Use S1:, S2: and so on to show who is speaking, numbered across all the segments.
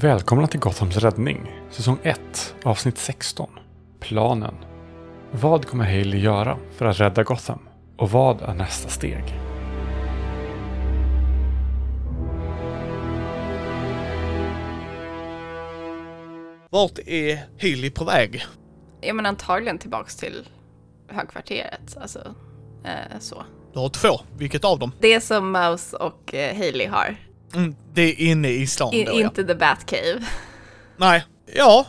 S1: Välkomna till Gothams räddning, säsong 1, avsnitt 16. Planen. Vad kommer Haley göra för att rädda Gotham? Och vad är nästa steg?
S2: Vart är Healy på väg?
S3: Ja men antagligen tillbaks till högkvarteret, alltså eh, så.
S2: Du har två, vilket av dem?
S3: Det som Mouse och eh, Hailey har.
S2: Mm, det är inne i stan
S3: I,
S2: då ja.
S3: inte the Batcave.
S2: Nej, ja.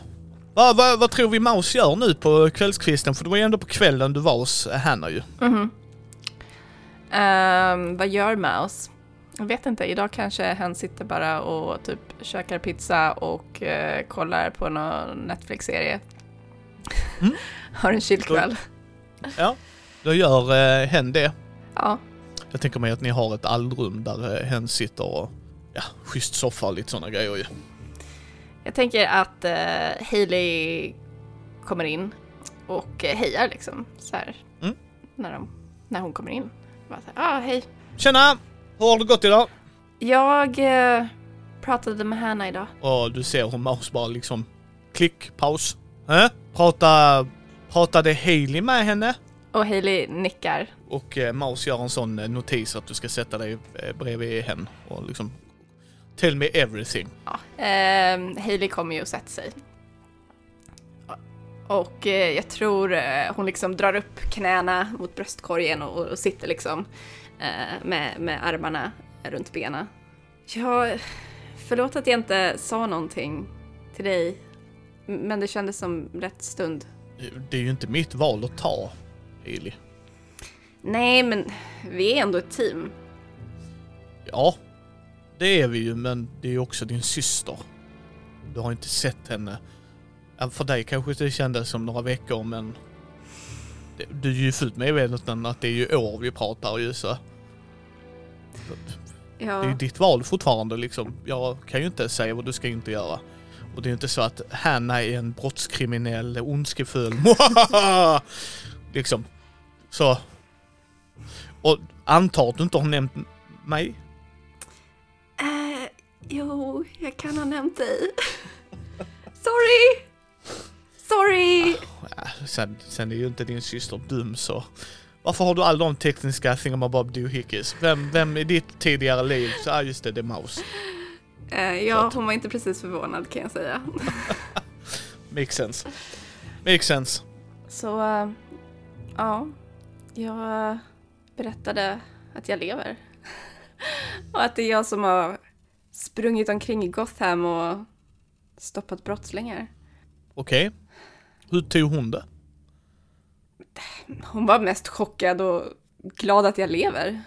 S2: Vad va, vad tror vi Maus gör nu på kvällskvisten? För det var ju ändå på kvällen du var hos Hanna ju.
S3: Mhm. Ehm, vad gör Mouse? Jag vet inte, idag kanske han sitter bara och typ käkar pizza och eh, kollar på någon Netflix-serie.
S2: Mm.
S3: har en chillkväll.
S2: Ja. Då gör eh, hen det.
S3: Ja.
S2: Jag tänker mig att ni har ett allrum där eh, hen sitter och ja, schysst soffa och lite sådana grejer ju.
S3: Jag tänker att eh, Hailey kommer in och eh, hejar liksom så här.
S2: Mm.
S3: När, de, när hon kommer in. Bara så här, ah, hej.
S2: Tjena! Hur har det gått idag?
S3: Jag eh, pratade med Hanna idag.
S2: Och du ser hur Maus bara liksom klick, paus. Äh? Prata, pratade Hailey med henne?
S3: Och Hailey nickar.
S2: Och eh, Maus gör en sån eh, notis att du ska sätta dig eh, bredvid henne och liksom Tell me everything.
S3: Ja. Eh, Hailey kommer ju och sätter sig. Och eh, jag tror eh, hon liksom drar upp knäna mot bröstkorgen och, och sitter liksom eh, med, med armarna runt benen. Ja, förlåt att jag inte sa någonting till dig. Men det kändes som rätt stund.
S2: Det är ju inte mitt val att ta, Hailey.
S3: Nej, men vi är ändå ett team.
S2: Ja, det är vi ju, men det är ju också din syster. Du har inte sett henne. För dig kanske det kändes som några veckor, men du är ju fullt medveten att det är ju år vi pratar ju så.
S3: Ja.
S2: Det är ju ditt val fortfarande liksom. Jag kan ju inte säga vad du ska inte göra. Och det är ju inte så att Hanna är en brottskriminell, ondskefull, liksom. Så. Och antar att du inte har nämnt mig?
S3: Jo, jag kan ha nämnt dig. Sorry! Sorry!
S2: Ja, sen, sen är ju inte din syster dum så. Varför har du alla de tekniska thingamabob doohickeys? Vem, vem i ditt tidigare liv? Så, ah, just det, det är Maus.
S3: Eh, ja, hon var inte precis förvånad kan jag säga.
S2: Makes sense. Makes sense.
S3: Så, eh, ja. Jag eh, berättade att jag lever. och att det är jag som har sprungit omkring i Gotham och stoppat brottslingar.
S2: Okej. Hur tog hon det?
S3: Hon var mest chockad och glad att jag lever.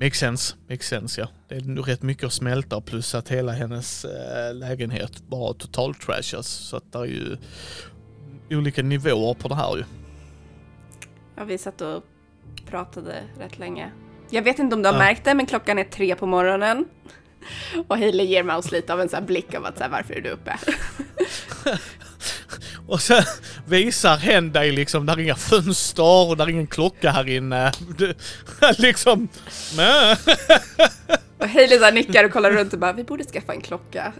S2: Makes sense, makes sense ja. Det är nog rätt mycket att smälta plus att hela hennes äh, lägenhet bara totalt trashas. Så att det är ju olika nivåer på det här ju.
S3: Ja, vi satt och pratade rätt länge. Jag vet inte om du har
S2: Ja.
S3: märkt det, men klockan är tre på morgonen. Och Hailey ger Mouse lite av en sån här blick av att så här, varför är du uppe?
S2: Och sen visar hen dig liksom, där är inga fönster och där är ingen klocka här inne. Du, liksom.
S3: Och Hailey så nickar och kollar runt och bara, vi borde skaffa en klocka.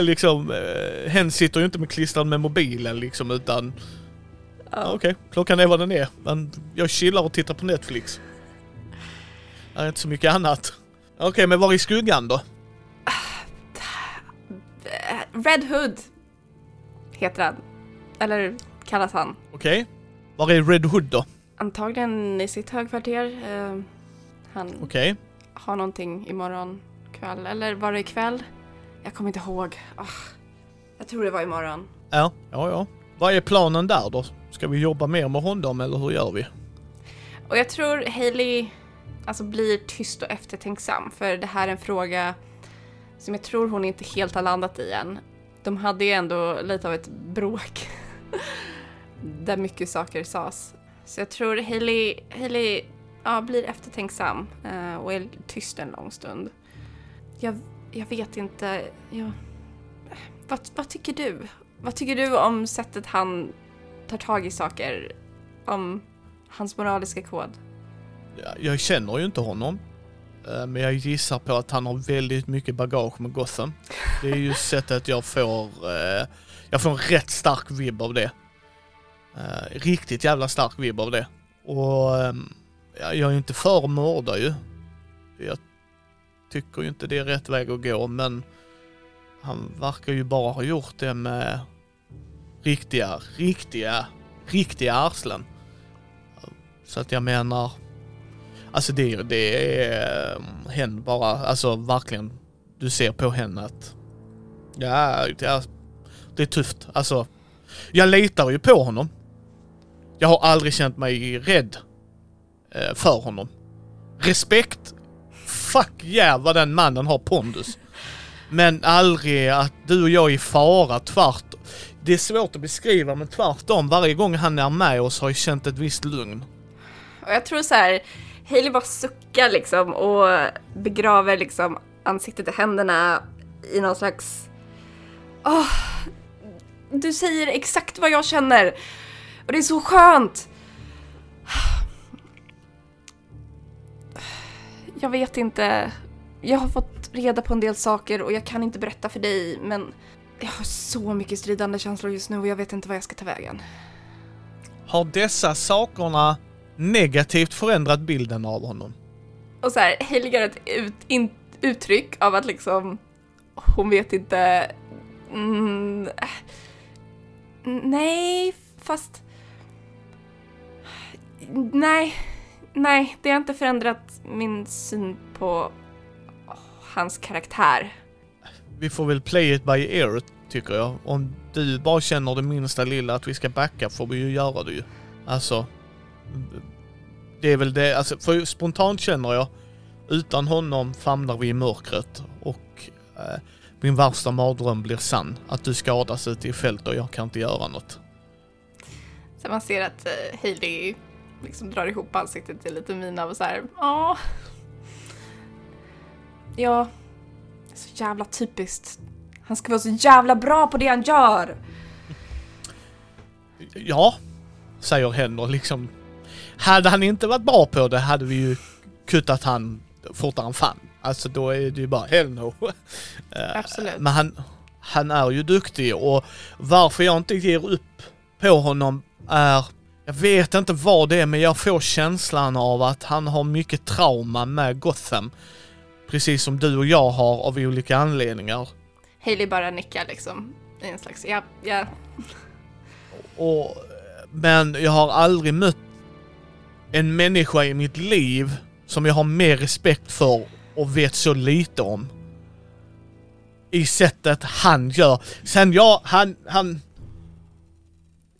S2: liksom, eh, hen sitter ju inte med klistrad med mobilen liksom utan, ja. Okej, klockan är vad den är. Men jag chillar och tittar på Netflix. Det är inte så mycket annat. Okej, men var i skuggan då?
S3: Eh, Red Hood heter han. Eller kallas han.
S2: Okej. Var är Red Hood då?
S3: Antagligen i sitt högkvarter. Eh, han
S2: Okej.
S3: har någonting imorgon kväll. Eller var det ikväll? Jag kommer inte ihåg. Ah, jag tror det var imorgon.
S2: Ja, ja, ja. Vad är planen där då? Ska vi jobba mer med honom eller hur gör vi?
S3: Och jag tror Hailey alltså, blir tyst och eftertänksam. För det här är en fråga som jag tror hon inte helt har landat i än. De hade ju ändå lite av ett bråk. där mycket saker sades. Så jag tror Hailey, Hailey ja, blir eftertänksam eh, och är tyst en lång stund. Jag, jag vet inte. Jag, vad, vad tycker du? Vad tycker du om sättet han tar tag i saker? Om hans moraliska kod?
S2: Ja, Jag känner ju inte honom. Eh, Men jag gissar på att han har väldigt mycket bagage med Gotham. Det är ju sättet jag får, eh, jag får en rätt stark vibb av det. Eh, riktigt jävla stark vibb av det. Och ehm, ja, jag är inte för att mörda ju. Jag tycker ju inte det är rätt väg att gå men han verkar ju bara ha gjort det med riktiga, riktiga, riktiga arslen. Så att jag menar, alltså det, det är mm, hen bara, alltså verkligen, du ser på henne att, ja, det är tufft. Alltså, jag litar ju på honom. Jag har aldrig känt mig rädd eh, för honom. Respekt, fuck yeah vad den mannen har pondus. Men aldrig att du och jag är i fara, tvärtom. Det är svårt att beskriva men tvärtom, varje gång han är med oss har jag känt ett visst lugn.
S3: Och jag tror så här, Hailey bara suckar liksom och begraver liksom ansiktet i händerna i någon slags... Oh, du säger exakt vad jag känner. Och det är så skönt. Jag vet inte. Jag har fått reda på en del saker och jag kan inte berätta för dig, men jag har så mycket stridande känslor just nu och jag vet inte vad jag ska ta vägen.
S2: Har dessa sakerna negativt förändrat bilden av honom?
S3: Och så här, Hailey gör ett ut, in, uttryck av att liksom hon vet inte... Mm, nej, fast... Nej, nej, det har inte förändrat min syn på hans karaktär.
S2: Vi får väl play it by ear, tycker jag. Om du bara känner det minsta lilla att vi ska backa får vi ju göra det ju. Alltså... Det är väl det, alltså för spontant känner jag utan honom famlar vi i mörkret och eh, min värsta mardröm blir sann. Att du skadas ute i fält och jag kan inte göra något.
S3: Så man ser att uh, Hailey liksom drar ihop ansiktet till lite min av så här, ja. Ja, så jävla typiskt. Han ska vara så jävla bra på det han gör.
S2: Ja, säger Henner liksom. Hade han inte varit bra på det hade vi ju kuttat han fortare än fan. Alltså då är det ju bara hell no. Eh,
S3: Absolut.
S2: Men han, han är ju duktig och varför jag inte ger upp på honom är, jag vet inte vad det är men jag får känslan av att han har mycket trauma med Gotham. Precis som du och jag har av olika anledningar.
S3: Hailey bara nickar liksom. I en slags, ja, ja.
S2: Och, men jag har aldrig mött en människa i mitt liv som jag har mer respekt för och vet så lite om. I sättet han gör. Sen jag, han, han...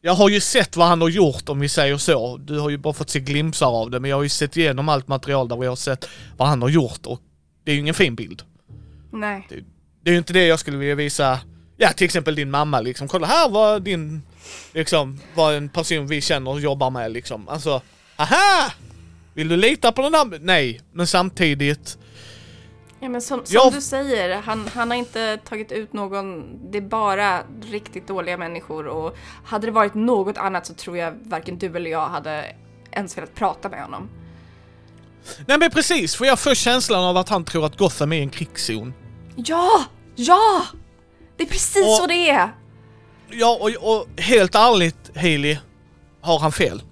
S2: Jag har ju sett vad han har gjort om vi säger så. Du har ju bara fått se glimsar av det men jag har ju sett igenom allt material där vi har sett vad han har gjort och det är ju ingen fin bild.
S3: Nej.
S2: Det är ju inte det jag skulle vilja visa, ja till exempel din mamma liksom. Kolla här vad din, liksom, vad en person vi känner och jobbar med liksom. Alltså, aha! Vill du lita på den där? Nej, men samtidigt,
S3: Ja men som, som
S2: Ja.
S3: du säger, han, han har inte tagit ut någon, det är bara riktigt dåliga människor och hade det varit något annat så tror jag varken du eller jag hade ens velat prata med honom.
S2: Nej men precis, för jag får känslan av att han tror att Gotham är en krigszon.
S3: Ja! Ja! Det är precis
S2: Och-
S3: så det är!
S2: Ja, och, och helt ärligt Haley, har han fel?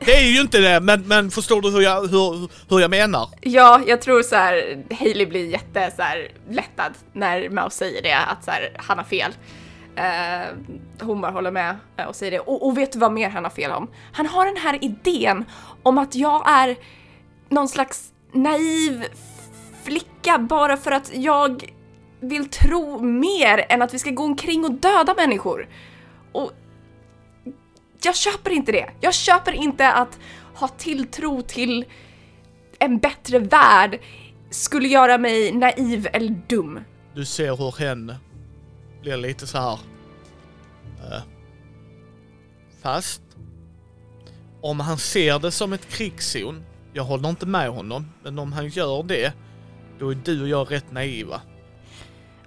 S2: Det är ju inte det, men, men förstår du hur jag, hur, hur jag menar?
S3: Ja, jag tror så här, Hailey blir jätte så här, lättad när Mouse säger det, att så här, han har fel. Eh, hon bara håller med eh, och säger det. Och, och vet du vad mer han har fel om? Han har den här idén om att jag är någon slags naiv flicka bara för att jag vill tro mer än att vi ska gå omkring och döda människor. Och jag köper inte det. Jag köper inte att ha tilltro till en bättre värld skulle göra mig naiv eller dum.
S2: Du ser hur hen blir lite så här. eh, fast. Om han ser det som ett krigszon. Jag håller inte med honom. Men om han gör det. Då är du och jag rätt naiva.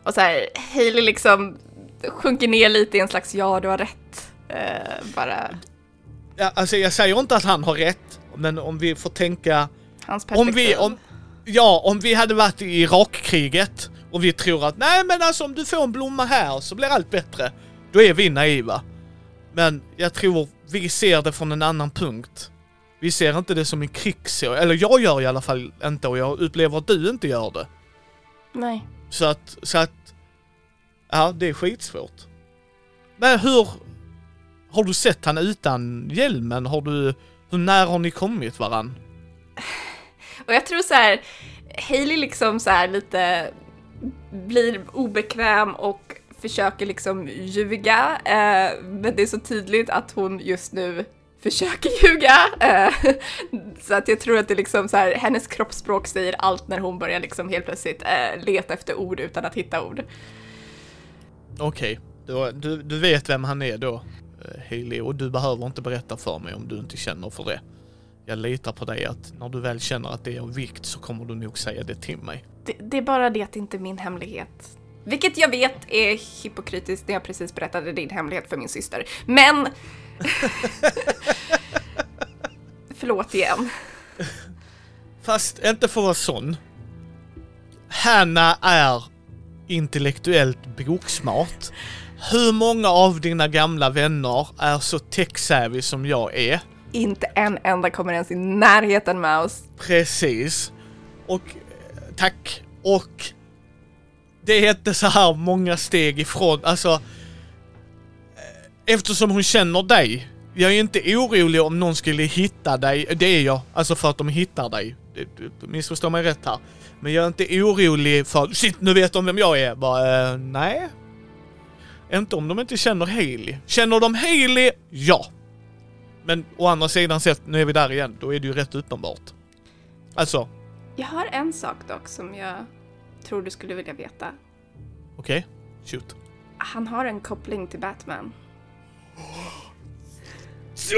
S3: Och så här, Hailey liksom sjunker ner lite i en slags ja, du har rätt. Eh, bara,
S2: Ja, alltså jag säger inte att han har rätt. Men om vi får tänka
S3: Hans perspektiv.
S2: Om vi, om, ja, om vi hade varit i Irakkriget och vi tror att nej men alltså om du får en blomma här så blir allt bättre. Då är vi naiva. Men jag tror vi ser det från en annan punkt. Vi ser inte det som en krigsserie, eller jag gör i alla fall inte och jag upplever att du inte gör det.
S3: Nej.
S2: Så att, så att, ja det är skitsvårt. Men hur, har du sett han utan hjälmen? Har du, hur nära har ni kommit varann?
S3: Och jag tror så här, Hailey liksom så här lite blir obekväm och försöker liksom ljuga. Eh, men det är så tydligt att hon just nu försöker ljuga. Eh, så att jag tror att det liksom så här, hennes kroppsspråk säger allt när hon börjar liksom helt plötsligt eh, leta efter ord utan att hitta ord.
S2: Okej, okay. du, du vet vem han är då, eh, Hailey, och du behöver inte berätta för mig om du inte känner för det. Jag litar på dig att när du väl känner att det är av vikt så kommer du nog säga det till mig.
S3: Det, det är bara det att det inte är min hemlighet. Vilket jag vet är hypokritiskt när jag precis berättade din hemlighet för min syster. Men... Förlåt igen.
S2: Fast inte för att vara sån. Hanna är intellektuellt boksmart. Hur många av dina gamla vänner är så tech-savvy som jag är?
S3: Inte en enda kommer ens i närheten med oss.
S2: Precis. Och tack. Och det är inte så här många steg ifrån, alltså eh, eftersom hon känner dig. Jag är inte orolig om någon skulle hitta dig, det är jag, alltså för att de hittar dig. Missförstå mig rätt här. Men jag är inte orolig för, shit nu vet de vem jag är. Bara, eh, nej. Inte om de inte känner Hailey. Känner de Hailey? Ja. Men å andra sidan sett, nu är vi där igen, då är det ju rätt uppenbart. Alltså,
S3: Jag har en sak dock som jag tror du skulle vilja veta.
S2: okej. Shoot.
S3: Han har en koppling till Batman.
S2: Så,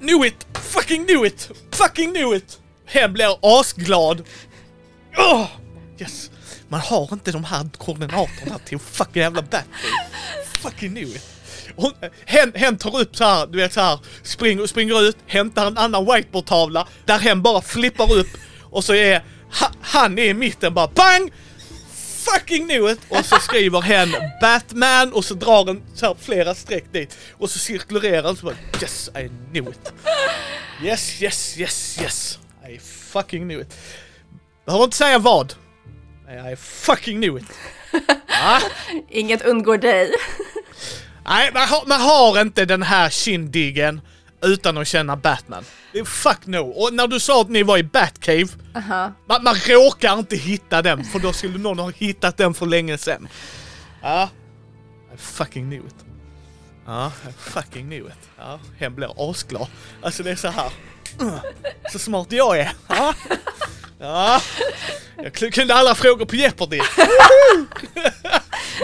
S2: knew it! Fucking knew it! Fucking knew it! Hen blir asglad. Oh, yes! Man har inte de här koordinaterna till fucking jävla Batman. Fucking knew it! Hon, hen, hen tar upp så här, du vet så här, springer, springer ut, hämtar en annan whiteboardtavla där hen bara flippar upp och så är ha, han är i mitten bara BANG! fucking knew it! Och så skriver hen Batman och så drar den så här flera streck dit. Och så cirkulerar den så bara Yes, I knew it! Yes, yes, yes, yes! I fucking knew it! Behöver inte säga vad. I fucking knew it! Ah,
S3: Inget undgår dig.
S2: Nej, man har, man har inte den här kindiggen utan att känna Batman. Fuck no. Och när du sa att ni var i Batcave,
S3: Aha.
S2: man, man råkar inte hitta den för då skulle någon ha hittat den för länge sedan. Ja. I fucking knew it. Ja, I fucking knew it. Ja, hen blir asglad. Alltså det är så här. "Uh, Så smart jag är. Ja. Ja. Jag kunde alla frågor på Jeopardy.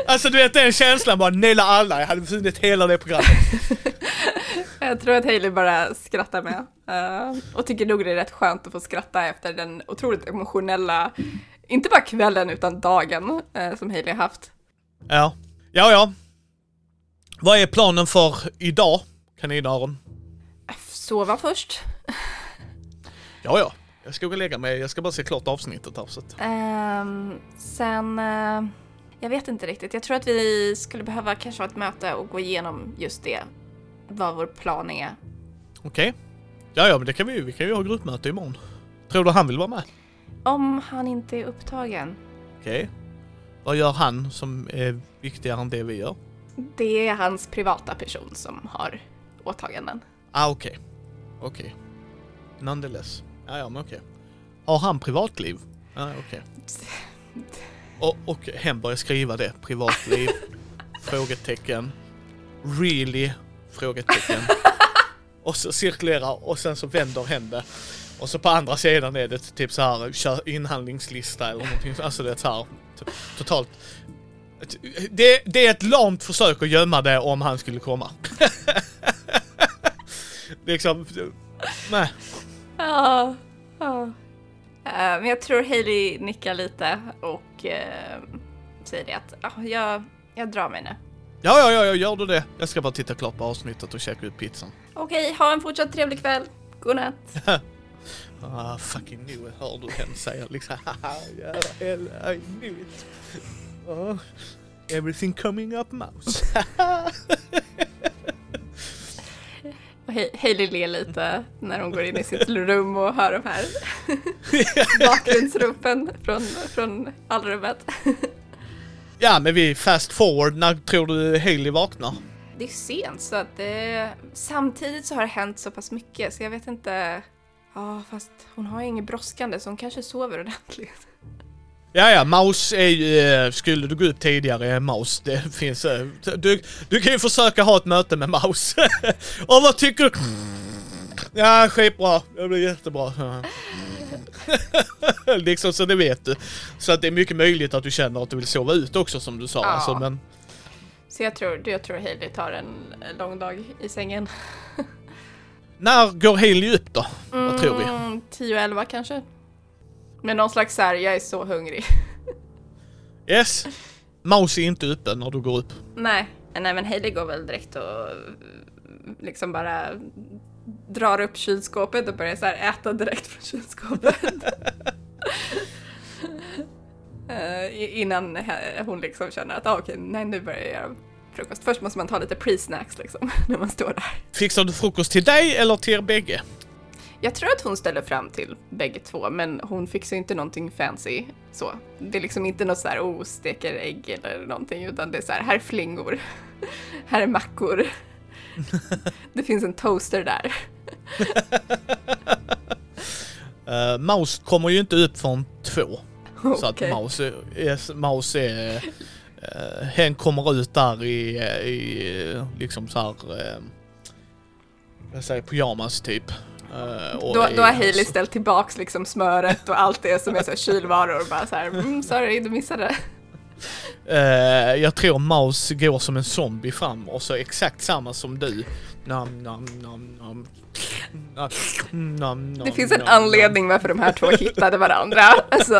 S2: Alltså du vet den känslan bara naila alla. Jag hade vunnit hela det programmet.
S3: Jag tror att Hailey bara skrattar med. eh, och tycker nog det är rätt skönt att få skratta efter den otroligt emotionella, inte bara kvällen utan dagen eh, som Hailey har haft.
S2: Ja. Ja, ja. Vad är planen för idag, kaninöron?
S3: Sova först.
S2: Ja, ja. Jag ska gå och lägga mig. Jag ska bara se klart avsnittet här. Så att...
S3: Ehm, sen, eh, jag vet inte riktigt. Jag tror att vi skulle behöva kanske ha ett möte och gå igenom just det. Vad vår plan är.
S2: Okej. Ja, ja, men det kan vi ju. Vi kan ju ha gruppmöte imorgon. Tror du han vill vara med?
S3: Om han inte är upptagen.
S2: Okej. Vad gör han som är viktigare än det vi gör?
S3: Det är hans privata person som har åtaganden.
S2: Ah, okej. Okej. Nonetheless. Ja, ja, men okej. Har han privatliv? Ja, okej. Och, och hen börjar skriva det. Privatliv? frågetecken. Really? Frågetecken. Och så cirkulerar och sen så vänder hen det. Och så på andra sidan är det typ så här inhandlingslista eller någonting. Alltså det är så här totalt. Det, det är ett lamt försök att gömma det om han skulle komma. liksom, nej.
S3: Ja, ja. Eh, Men jag tror Hailey nickar lite och eh, säger det att "Ja, jag, jag drar mig nu.
S2: Ja, ja, ja, ja, gör du det. Jag ska bara titta klart på avsnittet och käka ut pizzan.
S3: Okej, ha en fortsatt trevlig kväll. Godnatt.
S2: Ah, fucking knew it, hör du henne säga liksom. Haha, jävla I knew it. Oh, everything coming up mouse.
S3: He- Hailey ler lite när hon går in i sitt rum och hör de här bakgrundsropen från, från allrummet.
S2: ja, men vi fast forward. När tror du Haley vaknar?
S3: Det är sent så att det... Samtidigt så har det hänt så pass mycket så jag vet inte... Ja, fast hon har inget brådskande så hon kanske sover ordentligt.
S2: Ja, ja, Maus är ju, eh, skulle du gå ut tidigare är Maus, det finns, eh, du, du kan ju försöka ha ett möte med Maus. Och vad tycker du? Ja, skitbra, det blir jättebra. liksom så det vet du. Så att det är mycket möjligt att du känner att du vill sova ut också som du sa.
S3: Ja.
S2: Alltså, men
S3: Så jag tror, jag tror Hailey tar en lång dag i sängen.
S2: när går Haley upp då? Vad tror vi?
S3: Mm, 10-11 kanske. Med någon slags såhär, jag är så hungrig.
S2: Yes. Maus är inte uppe när du går upp.
S3: nej, nej men Hailey går väl direkt och liksom bara drar upp kylskåpet och börjar så här äta direkt från kylskåpet. Eh, innan hon liksom känner att ah, okej, nej nu börjar jag göra frukost. Först måste man ta lite pre-snacks liksom, när man står där.
S2: Fixar du frukost till dig eller till er bägge?
S3: Jag tror att hon ställer fram till bägge två, men hon fixar inte någonting fancy så. Det är liksom inte något så här, oh, steker ägg eller någonting, utan det är så här, här är flingor. här är mackor. det finns en toaster där.
S2: Uh, Maus kommer ju inte upp från två. Så att. Maus är, Maus är uh, hen kommer ut där i, i uh, liksom så här, uh, jag säger pyjamas typ. Uh,
S3: Då, då har Hailey ställt tillbaks liksom smöret och allt det som är så här kylvaror och bara så här, mm, sorry, du missade.
S2: Eh, jag tror Maus går som en zombie fram och så exakt samma som du. Nam, nam, nam, nam. Nam, nam, nam,
S3: Det finns en anledning varför de här två hittade varandra. Alltså,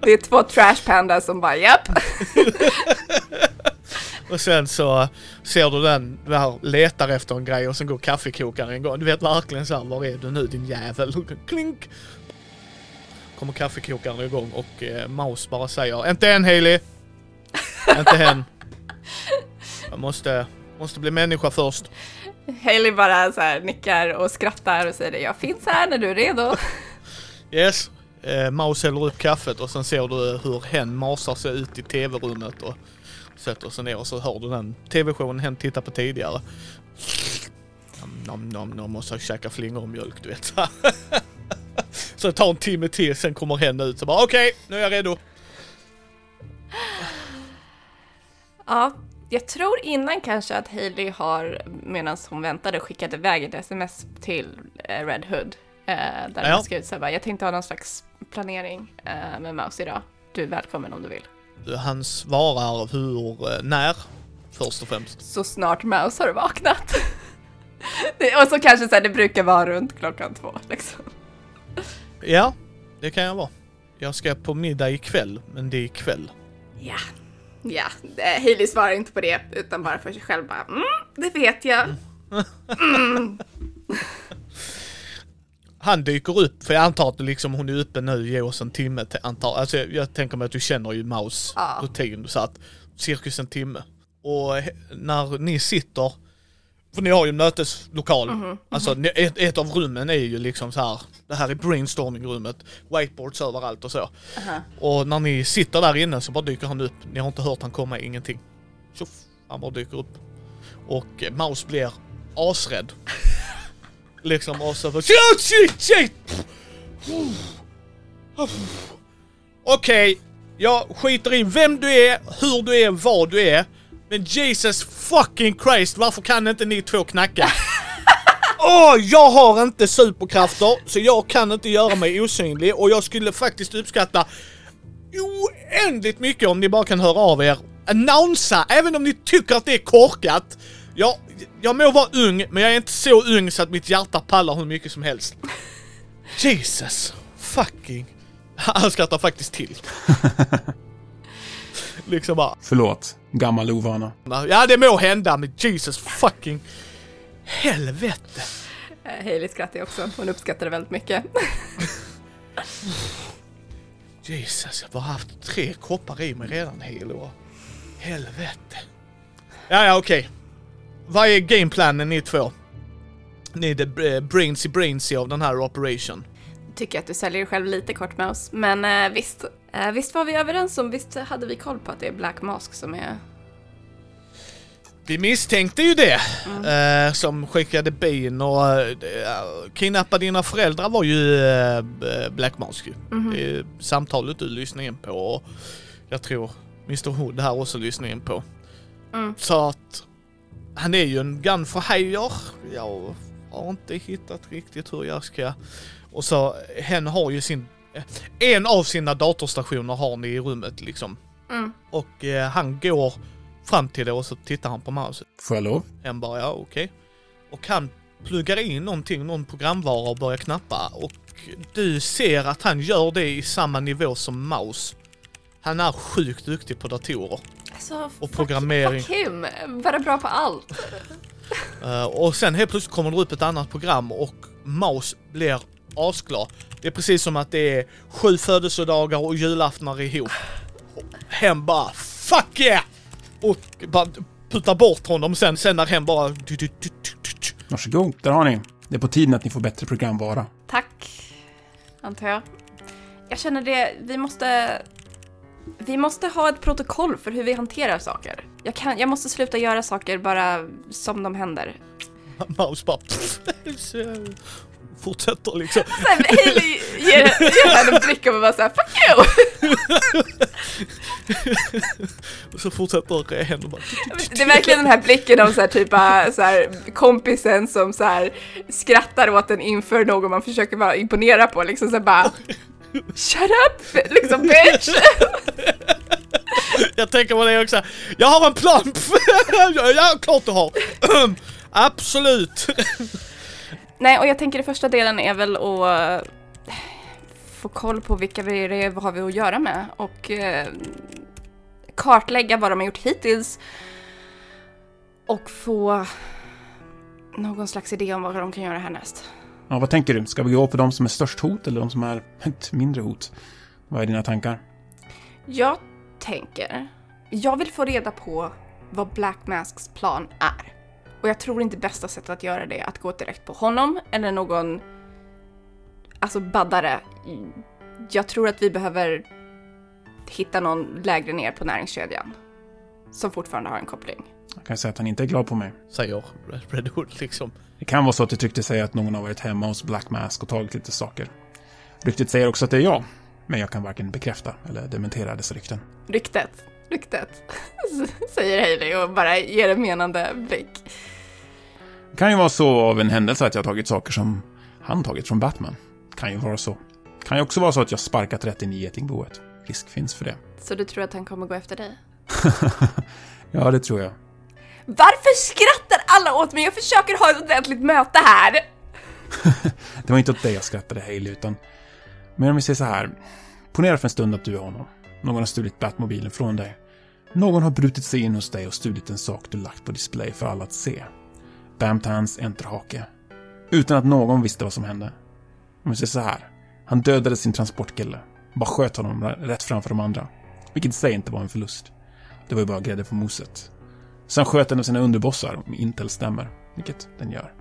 S3: det är två trash pandas som bara, japp.
S2: Och sen så ser du den där letar efter en grej och sen går kaffekokaren igång. Du vet verkligen såhär, var är du nu din jävel? Klink! Kommer kaffekokaren igång och eh, Maus bara säger Inte än Hailey! Inte än. Jag måste, måste bli människa först.
S3: Hailey bara så här nickar och skrattar och säger jag finns här när du är redo.
S2: Yes. Eh, Maus häller upp kaffet och sen ser du hur hen masar sig ut i tv-rummet och sätter sig ner och så hör du den tv-showen hen tittade på tidigare. Nom, nom, nom, nom, måste käka flingor och mjölk, du vet. så det tar en timme till, sen kommer hen ut och bara okej, nu är jag redo.
S3: Ja, jag tror innan kanske att Hailey har, medan hon väntade, skickat iväg ett sms till eh, Red Hood. Eh, där
S2: Ja.
S3: hon skrev så här, bara, jag tänkte ha någon slags planering eh, med Mouse idag. Du är välkommen om du vill.
S2: Han svarar hur, eh, när, först och främst.
S3: Så snart Mouse har vaknat. Och så kanske så här, det brukar vara runt klockan två liksom.
S2: Ja, det kan jag vara. Jag ska på middag ikväll, men det är ikväll.
S3: Ja. Ja, Hailey svarar inte på det utan bara för sig själv bara mm, det vet jag.
S2: Han dyker upp, för jag antar att liksom hon är uppe nu, ge oss en timme, till, antar, alltså jag, jag tänker mig att du känner ju Maus
S3: Ja.
S2: rutin, så att cirkus en timme. Och när ni sitter, för ni har ju en möteslokal,
S3: Mhm,
S2: alltså ni- ett, ett av rummen är ju liksom så här. det här är brainstormingrummet, whiteboards överallt och så.
S3: Aha.
S2: Och när ni sitter där inne så bara dyker han upp, ni har inte hört han komma, ingenting. Tjoff, han bara dyker upp. Och Maus blir asrädd. liksom och så bara shit, shit, shit! Okej, jag skiter i vem du är, hur du är, vad du är. Men Jesus fucking Christ, varför kan inte ni två knacka? Åh, jag har inte superkrafter, så jag kan inte göra mig osynlig och jag skulle faktiskt uppskatta oändligt mycket om ni bara kan höra av er. Annonsa, även om ni tycker att det är korkat. Jag, jag må vara ung, men jag är inte så ung så att mitt hjärta pallar hur mycket som helst. Jesus fucking... Han skrattar faktiskt till. liksom bara,
S4: Förlåt, gammal ovana.
S2: ja det må hända, men Jesus fucking helvete.
S3: Hailey skrattar ju också. Hon uppskattar det väldigt mycket.
S2: Jesus, jag har haft tre koppar i mig redan Halo. Helvete. Ja, ja, okej. Vad är gameplanen ni två? Ni är det eh, brainsy brainsy av den här operation.
S3: Tycker att du säljer dig själv lite kort med oss. Men eh, visst, eh, visst var vi överens om, visst hade vi koll på att det är Black Mask som är...
S2: Vi misstänkte ju det, eh, som skickade bin och eh, kidnappa dina föräldrar var ju eh, Black Mask ju. Det är samtalet du lyssnade in på och jag tror Mr Hood här också lyssnade in på.
S3: Mm.
S2: Så att han är ju en gun for hire. Jag har inte hittat riktigt hur jag ska... Och så, hen har ju sin... En av sina datorstationer har ni i rummet liksom.
S3: Mm.
S2: Och eh, han går fram till det och så tittar han på mouset.
S4: Får jag lov?
S2: Han bara, ja okej. Och han pluggar in någonting, någon programvara och börjar knappa. Och du ser att han gör det i samma nivå som Maus. Han är sjukt duktig på datorer.
S3: Alltså,
S2: Och
S3: fuck-
S2: programmering.
S3: Fuck him! Bara bra på allt.
S2: Eh, och sen helt plötsligt kommer det upp ett annat program och Maus blir asglad. Det är precis som att det är sju födelsedagar och julaftnar ihop. Hen bara FUCK yeah! Och bara puttar bort honom sen, sen när hen bara...
S4: Varsågod, där har ni. Det är på tiden att ni får bättre programvara.
S3: Tack, antar jag. Jag känner det, vi måste... Vi måste ha ett protokoll för hur vi hanterar saker. Jag, kan, jag måste sluta göra saker bara som de händer.
S2: Maus bara... Fortsätter liksom.
S3: Sen Hailey ger, ger henne en blick och bara såhär 'fuck you'
S2: Och så fortsätter hen och bara...
S3: Det är verkligen den här blicken av så här, typ äh, så här, kompisen som så här, skrattar åt en inför någon man försöker vara imponera på liksom så här, bara Shut up! Liksom bitch!
S2: Jag tänker på det också. Jag har en plan! ja, klart du har! Absolut!
S3: Nej, och jag tänker det första delen är väl att eh, få koll på vilka vi är, vad har vi att göra med och eh, kartlägga vad de har gjort hittills och få någon slags idé om vad de kan göra härnäst.
S4: Ja, vad tänker du? Ska vi gå på de som är störst hot eller de som är ett mindre hot? Vad är dina tankar?
S3: Jag tänker, jag vill få reda på vad Black Masks plan är. Och jag tror inte bästa sättet att göra det är att gå direkt på honom eller någon, alltså baddare. Jag tror att vi behöver hitta någon lägre ner på näringskedjan. Som fortfarande har en koppling.
S4: Jag kan säga att han inte är glad på mig.
S2: Säger Red Hood liksom.
S4: Det kan vara så att det tyckte sig att någon har varit hemma hos Black Mask och tagit lite saker. Ryktet säger också att det är jag, men jag kan varken bekräfta eller dementera dessa rykten.
S3: Ryktet, ryktet, säger Hailey och bara ger en menande blick.
S4: Det kan ju vara så av en händelse att jag har tagit saker som han tagit från Batman. Kan ju vara så. Kan ju också vara så att jag sparkat rätt in i getingboet. Risk finns för det.
S3: Så du tror att han kommer gå efter dig?
S4: ja, det tror jag.
S3: Varför skrattar alla åt mig? Jag försöker ha ett ordentligt möte här!
S4: Det var inte åt dig jag skrattade, Haley, utan... Men om vi säger så här. Ponera för en stund att du är honom. Någon har stulit Batmobilen från dig. Någon har brutit sig in hos dig och stulit en sak du lagt på display för alla att se. Bamtans enterhake. Utan att någon visste vad som hände. Om vi säger så här. Han dödade sin transportkille. Bara sköt honom rätt framför de andra. Vilket i sig inte var en förlust. Det var ju bara grädde på moset. Sen sköt en av sina underbossar, om Intel stämmer. Vilket den gör.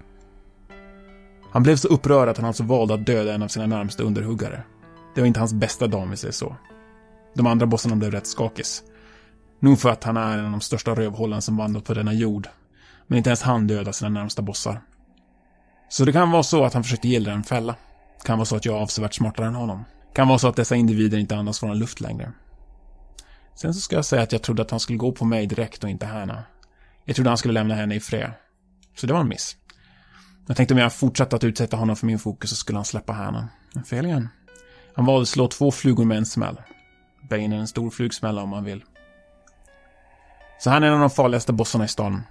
S4: Han blev så upprörd att han alltså valde att döda en av sina närmsta underhuggare. Det var inte hans bästa dag, om vi säger så. De andra bossarna blev rätt skakis. Nog för att han är en av de största rövhållen som vandrat på denna jord. Men inte ens han dödar sina närmsta bossar. Så det kan vara så att han försökte gillra en fälla. Kan vara så att jag är avsevärt smartare än honom. Kan vara så att dessa individer inte andas våran luft längre. Sen så ska jag säga att jag trodde att han skulle gå på mig direkt och inte henne. Jag trodde han skulle lämna henne i fred. Så det var en miss. Jag tänkte om jag fortsatte att utsätta honom för min fokus så skulle han släppa henne. Men fel igen. Han valde att slå två flugor med en smäll. Bane är en stor flugsmälla om man vill. Så han är en av de farligaste bossarna i stan.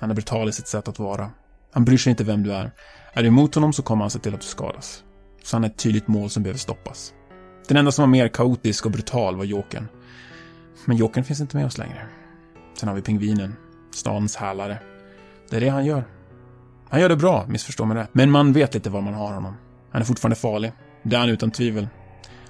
S4: Han är brutal i sitt sätt att vara. Han bryr sig inte vem du är. Är du emot honom så kommer han se till att du skadas. Så han är ett tydligt mål som behöver stoppas. Den enda som var mer kaotisk och brutal var Jokern. Men Jokern finns inte med oss längre. Sen har vi Pingvinen, stans härlare. Det är det han gör. Han gör det bra, missförstå mig rätt. Men man vet lite var man har honom. Han är fortfarande farlig. Det är han utan tvivel.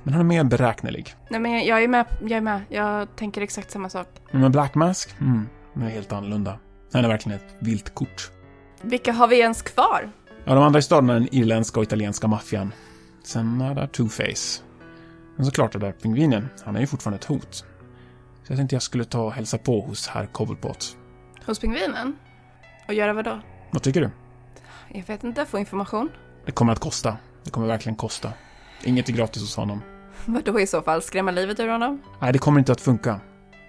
S4: Men han är mer beräknelig.
S3: Nej men jag är med, jag är med. Jag tänker exakt samma sak.
S4: Men Black Mask, mm, är helt annorlunda. Han är verkligen ett vilt kort.
S3: Vilka har vi ens kvar?
S4: Ja, de andra i staden är den irländska och italienska maffian. Sen är där Two-Face. Men såklart är där pingvinen. Han är ju fortfarande ett hot. Så jag tänkte jag skulle ta och hälsa på hos herr Cobblepot.
S3: Hos pingvinen? Och göra vad då?
S4: Vad tycker du?
S3: Jag vet inte, få information?
S4: Det kommer att kosta. Det kommer verkligen kosta. Inget är gratis hos honom.
S3: Vad då i så fall? Skrämma livet ur honom?
S4: Nej, det kommer inte att funka.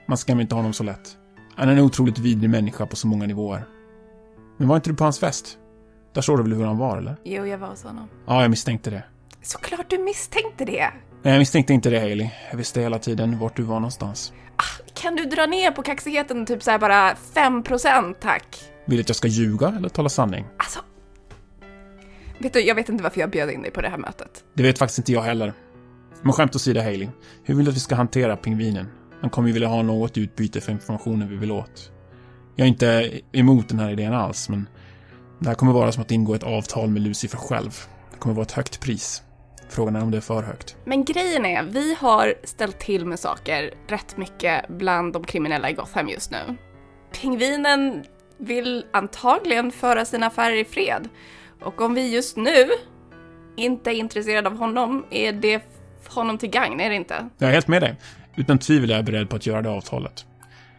S4: Man skrämmer inte honom så lätt. Han är en otroligt vidrig människa på så många nivåer. Men var inte du på hans fest? Där såg du väl hur han var, eller?
S3: Jo, jag var hos honom.
S4: Ja, jag misstänkte det.
S3: Såklart du misstänkte det!
S4: Nej, jag misstänkte inte det, Hailey. Jag visste hela tiden vart du var någonstans.
S3: Kan du dra ner på kaxigheten typ såhär bara 5% tack?
S4: Vill du att jag ska ljuga eller tala sanning?
S3: Alltså... Vet du, jag vet inte varför jag bjöd in dig på det här mötet.
S4: Det vet faktiskt inte jag heller. Men skämt åsido, Hailey. Hur vill du att vi ska hantera pingvinen? Han kommer ju vilja ha något utbyte för informationen vi vill åt. Jag är inte emot den här idén alls, men det här kommer vara som att ingå ett avtal med Lucifer själv. Det kommer vara ett högt pris. Frågan är om det är för högt.
S3: Men grejen är, vi har ställt till med saker rätt mycket bland de kriminella i Gotham just nu. Pingvinen vill antagligen föra sina affärer i fred. Och om vi just nu inte är intresserade av honom, är det honom till gagn, är det inte?
S4: Jag är helt med dig. Utan tvivel är jag beredd på att göra det avtalet.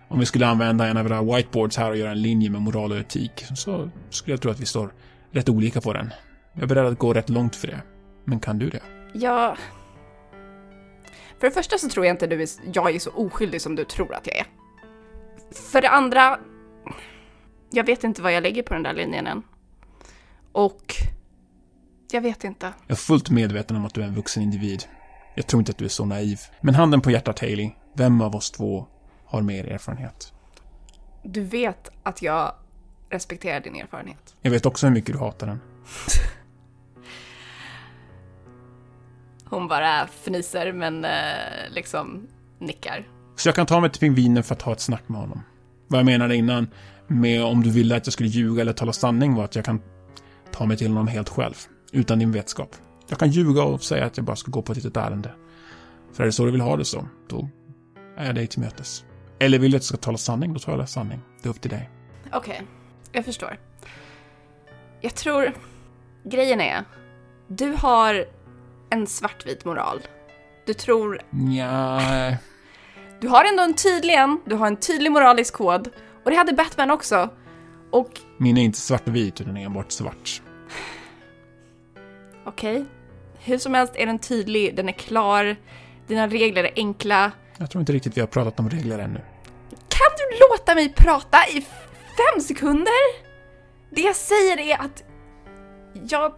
S4: Om vi skulle använda en av våra whiteboards här och göra en linje med moral och etik, så skulle jag tro att vi står rätt olika på den. Jag är beredd att gå rätt långt för det. Men kan du det?
S3: Ja... För det första så tror jag inte du är, jag är så oskyldig som du tror att jag är. För det andra... Jag vet inte vad jag lägger på den där linjen än. Och... Jag vet inte.
S4: Jag är fullt medveten om att du är en vuxen individ. Jag tror inte att du är så naiv. Men handen på hjärtat, Hailey. Vem av oss två har mer erfarenhet?
S3: Du vet att jag respekterar din erfarenhet.
S4: Jag vet också hur mycket du hatar den.
S3: Hon bara fnyser men eh, liksom nickar.
S4: Så jag kan ta mig till pingvinen för att ha ett snack med honom. Vad jag menade innan med om du ville att jag skulle ljuga eller tala sanning var att jag kan ta mig till honom helt själv. Utan din vetskap. Jag kan ljuga och säga att jag bara ska gå på ett litet ärende. För är det så du vill ha det så, då är jag dig till mötes. Eller vill du att jag ska tala sanning, då talar jag sanning. Det är upp till dig.
S3: Okej, jag förstår. Jag tror... Grejen är, du har en svartvit moral. Du tror...
S4: Ja,
S3: Du har ändå en tydlig en, du har en tydlig moralisk kod. Och det hade Batman också. Och
S4: min är inte svart och vit, utan enbart svart.
S3: okej, hur som helst är den tydlig, den är klar, dina regler är enkla.
S4: Jag tror inte riktigt vi har pratat om regler ännu.
S3: Kan du låta mig prata i fem sekunder? Det jag säger är att jag...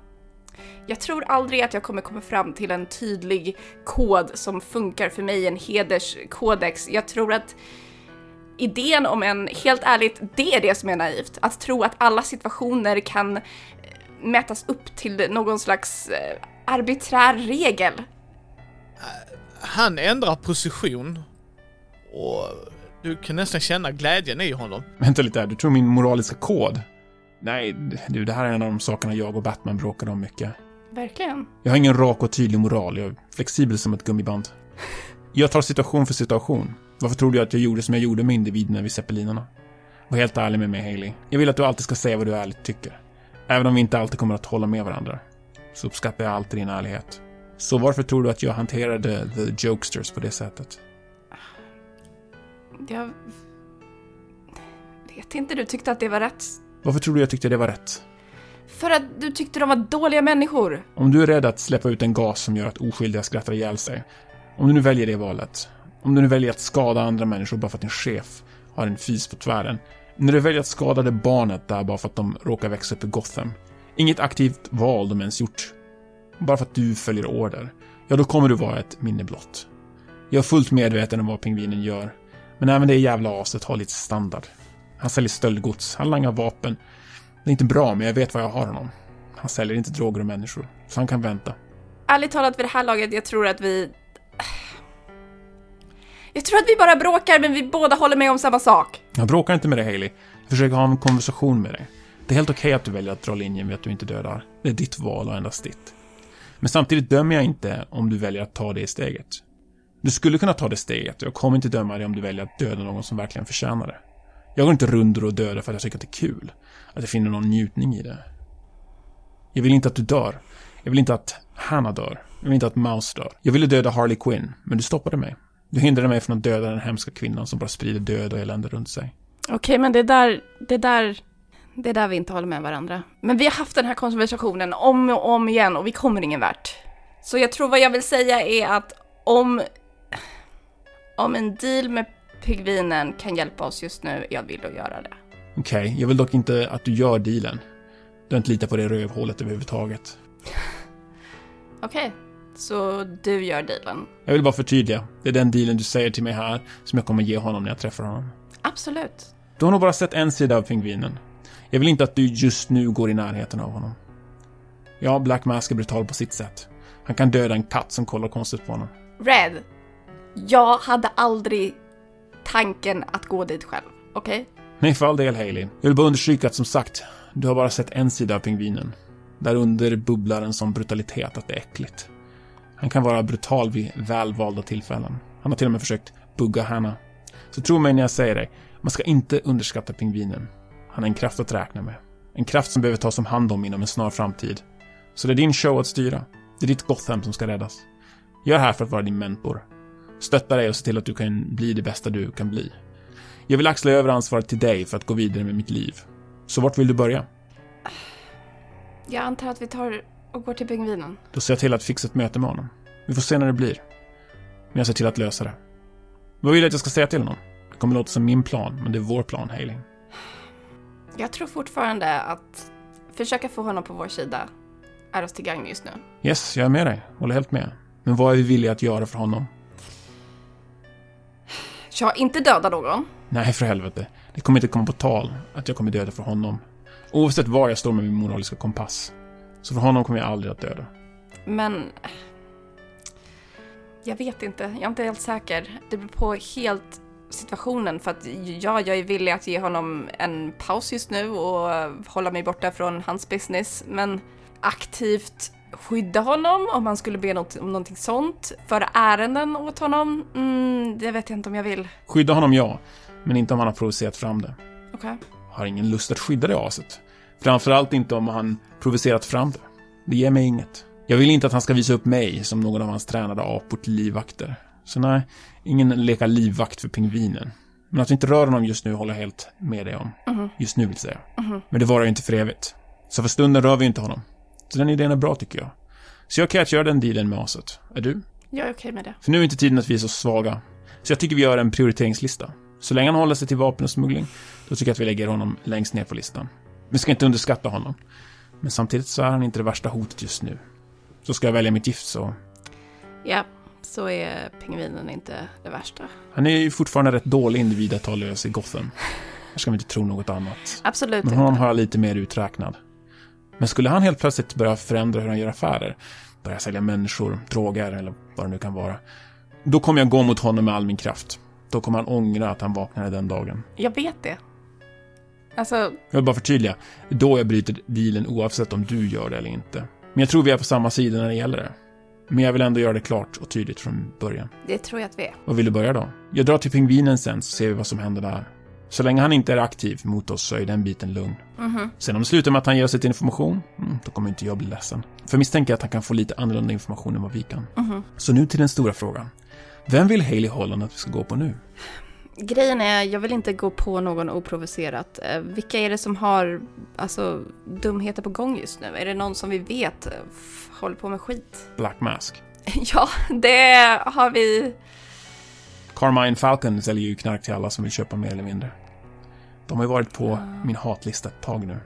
S3: Jag tror aldrig att jag kommer komma fram till en tydlig kod som funkar för mig, en hederskodex. Jag tror att idén om en, helt ärligt, det är det som är naivt. Att tro att alla situationer kan eh, mätas upp till någon slags eh, arbiträr regel.
S2: Han ändrar position och du kan nästan känna glädjen i honom.
S4: Vänta lite här, du tror min moraliska kod? Nej, du, det här är en av de sakerna jag och Batman bråkade om mycket.
S3: Verkligen.
S4: Jag har ingen rak och tydlig moral, jag är flexibel som ett gummiband. Jag tar situation för situation. Varför tror du att jag gjorde som jag gjorde med individerna vid zeppelinerna? Var helt ärlig med mig, Hailey. Jag vill att du alltid ska säga vad du ärligt tycker. Även om vi inte alltid kommer att hålla med varandra. Så uppskattar jag alltid din ärlighet. Så varför tror du att jag hanterade the jokesters på det sättet?
S3: Jag vet inte, du tyckte att det var rätt.
S4: Varför tror du jag tyckte det var rätt?
S3: För att du tyckte de var dåliga människor.
S4: Om du är rädd att släppa ut en gas som gör att oskyldiga skrattar ihjäl sig. Om du nu väljer det valet. Om du nu väljer att skada andra människor bara för att din chef har en fis på tvären. När du väljer att skada det barnet där bara för att de råkar växa upp i Gotham. Inget aktivt val de ens gjort. Bara för att du följer order. Ja, då kommer du vara ett minne blott. Jag är fullt medveten om vad pingvinen gör. Men även det jävla aset har lite standard. Han säljer stöldgods, han langar vapen. Det är inte bra, men jag vet var jag har honom. Han säljer inte droger och människor, så han kan vänta.
S3: Ärligt talat vid det här laget, jag tror att vi... Jag tror att vi bara bråkar men vi båda håller med om samma sak.
S4: Jag bråkar inte med dig, Hailey. Jag försöker ha en konversation med dig. Det är helt okej att du väljer att dra linjen vid att du inte dödar. Det är ditt val och endast ditt. Men samtidigt dömer jag inte om du väljer att ta det steget. Du skulle kunna ta det steget och jag kommer inte döma dig om du väljer att döda någon som verkligen förtjänar det. Jag går inte runt och dödar för att jag tycker att det är kul. Att jag finner någon njutning i det. Jag vill inte att du dör. Jag vill inte att Hanna dör. Jag vill inte att Mouse dör. Jag ville döda Harley Quinn, men du stoppade mig. Du hindrade mig från att döda den hemska kvinnan som bara sprider död och elände runt sig.
S3: Okej, men det där, det där, det är där vi inte håller med varandra. Men vi har haft den här konversationen om och om igen och vi kommer ingen vart. Så jag tror vad jag vill säga är att om, om en deal med pingvinen kan hjälpa oss just nu, jag vill då göra det.
S4: Okej, jag vill dock inte att du gör dealen. Du har inte litat på det rövhålet överhuvudtaget.
S3: Okej, så du gör dealen.
S4: Jag vill bara förtydliga. Det är den dealen du säger till mig här som jag kommer ge honom när jag träffar honom.
S3: Absolut.
S4: Du har nog bara sett en sida av pingvinen. Jag vill inte att du just nu går i närheten av honom. Ja, Black Mask är brutal på sitt sätt. Han kan döda en katt som kollar konstigt på honom.
S3: Red, jag hade aldrig tanken att gå dit själv, okej?
S4: Nej, för all del, Haley. Jag vill bara understryka att som sagt, du har bara sett en sida av pingvinen. Där under bubblar en sån brutalitet att det är äckligt. Han kan vara brutal vid välvalda tillfällen. Han har till och med försökt bugga Hanna. Så tro mig när jag säger det, man ska inte underskatta pingvinen. Han är en kraft att räkna med. En kraft som behöver tas om hand om inom en snar framtid. Så det är din show att styra. Det är ditt Gotham som ska räddas. Jag är här för att vara din mentor. Stötta dig och se till att du kan bli det bästa du kan bli. Jag vill axla över ansvaret till dig för att gå vidare med mitt liv. Så vart vill du börja?
S3: Jag antar att vi tar och går till pingvinen.
S4: Då ser jag till att fixa ett möte med honom. Vi får se när det blir. Men jag ser till att lösa det. Vad vill du att jag ska säga till honom? Det kommer låta som min plan, men det är vår plan, Hailey.
S3: Jag tror fortfarande att försöka få honom på vår sida är oss till gagn just nu.
S4: Yes, jag är med dig. Håller helt med. Men vad är vi villiga att göra för honom?
S3: Jag inte döda någon.
S4: Nej, för helvete. Det kommer inte komma på tal att jag kommer döda för honom. Oavsett var jag står med min moraliska kompass. Så för honom kommer jag aldrig att döda.
S3: Men... Jag vet inte, jag är inte helt säker. Det beror på helt situationen för att ja, jag är villig att ge honom en paus just nu och hålla mig borta från hans business, men aktivt skydda honom om han skulle be något, om någonting sånt, föra ärenden åt honom, mm, det vet jag inte om jag vill.
S4: Skydda honom, ja. Men inte om han har provocerat fram det.
S3: Okej.
S4: Har ingen lust att skydda det aset. Framförallt inte om han provocerat fram det. Det ger mig inget. Jag vill inte att han ska visa upp mig som någon av hans tränade apor till livvakter. Så nej, ingen leka livvakt för pingvinen. Men att vi inte rör honom just nu håller jag helt med dig om.
S3: Mhm.
S4: Just nu vill säga.
S3: Mhm.
S4: Men det varar ju inte för evigt. Så för stunden rör vi inte honom. Så den idén är bra tycker jag. Så jag kan att göra den dealen med aset. Är du?
S3: Jag är okej med det.
S4: För nu är inte tiden att vi är så svaga. Så jag tycker vi gör en prioriteringslista. Så länge han håller sig till vapen och smuggling, då tycker jag att vi lägger honom längst ner på listan. Vi ska inte underskatta honom. Men samtidigt så är han inte det värsta hotet just nu. Så ska jag välja mitt gift så...
S3: Ja, så är pingvinen inte det värsta.
S4: Han är ju fortfarande rätt dålig individ att ta lös i Gotham. Här ska vi inte tro något annat.
S3: Absolut
S4: Men honom
S3: inte.
S4: har jag lite mer uträknad. Men skulle han helt plötsligt börja förändra hur han gör affärer, börja sälja människor, droger eller vad det nu kan vara, då kommer jag gå mot honom med all min kraft. Då kommer han ångra att han vaknade den dagen.
S3: Jag vet det. Alltså,
S4: Jag vill bara förtydliga, då jag bryter dealen oavsett om du gör det eller inte. Men jag tror vi är på samma sida när det gäller det. Men jag vill ändå göra det klart och tydligt från början.
S3: det tror jag att vi är.
S4: Vad vill du börja då? Jag drar till pingvinen sen så ser vi vad som händer där. Så länge han inte är aktiv mot oss så är den biten lugn.
S3: Mhm.
S4: Sen om det slutar med att han ger oss lite information, mm, då kommer inte jag bli ledsen. För jag misstänker att han kan få lite annorlunda information än vad vi kan.
S3: Mhm.
S4: Så nu till den stora frågan. Vem vill Haley Holland att vi ska gå på nu?
S3: Grejen är, jag vill inte gå på någon oprovocerat. Eh, Vilka är det som har alltså, dumheter på gång just nu? Är det någon som vi vet eh, håller på med skit?
S4: Black Mask.
S3: ja, det har vi.
S4: Carmine Falcon säljer ju knark till alla som vill köpa mer eller mindre. De har ju varit på min hatlista ett tag nu.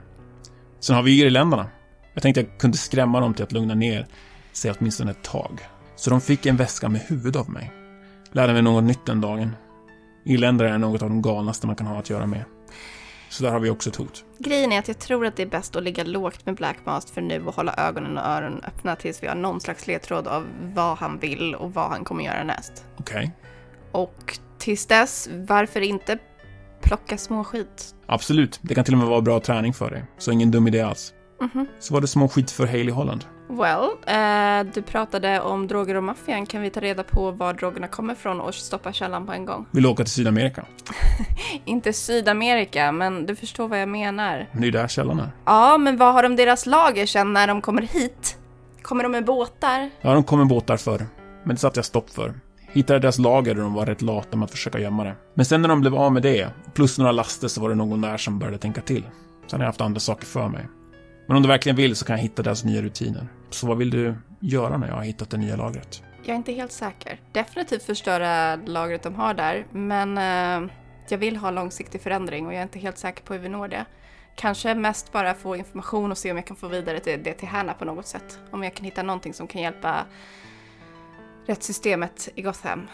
S4: Sen har vi irländarna. Jag tänkte jag kunde skrämma dem till att lugna ner sig åtminstone ett tag. Så de fick en väska med huvud av mig. Lärde mig något nytt den dagen. Irländare är något av de galnaste man kan ha att göra med. Så där har vi också ett hot.
S3: Grejen är att jag tror att det är bäst att ligga lågt med Black Mask för nu och hålla ögonen och öronen öppna tills vi har någon slags ledtråd av vad han vill och vad han kommer göra näst.
S4: Okej.
S3: Och tills dess, varför inte plocka små skit.
S4: Absolut, det kan till och med vara bra träning för dig. Så ingen dum idé alls.
S3: Mhm.
S4: Så var det små skit för Haley Holland.
S3: Well, eh, du pratade om droger och maffian. Kan vi ta reda på var drogerna kommer ifrån och stoppa källan på en gång?
S4: Vill du åka till Sydamerika?
S3: Inte Sydamerika, men du förstår vad jag menar.
S4: Men det är ju där källan är.
S3: Ja, men vad har de deras lager sen när de kommer hit? Kommer de med båtar?
S4: Ja, de kom med båtar förr. Men det satte jag stopp för. Hittade deras lager och de var rätt lata med att försöka gömma det. Men sen när de blev av med det, plus några laster, så var det någon där som började tänka till. Sen har jag haft andra saker för mig. Men om du verkligen vill så kan jag hitta deras nya rutiner. Så vad vill du göra när jag har hittat det nya lagret?
S3: Jag är inte helt säker. Definitivt förstöra lagret de har där, men eh, jag vill ha långsiktig förändring och jag är inte helt säker på hur vi når det. Kanske mest bara få information och se om jag kan få vidare det till Härna på något sätt. Om jag kan hitta någonting som kan hjälpa rättssystemet i Gotham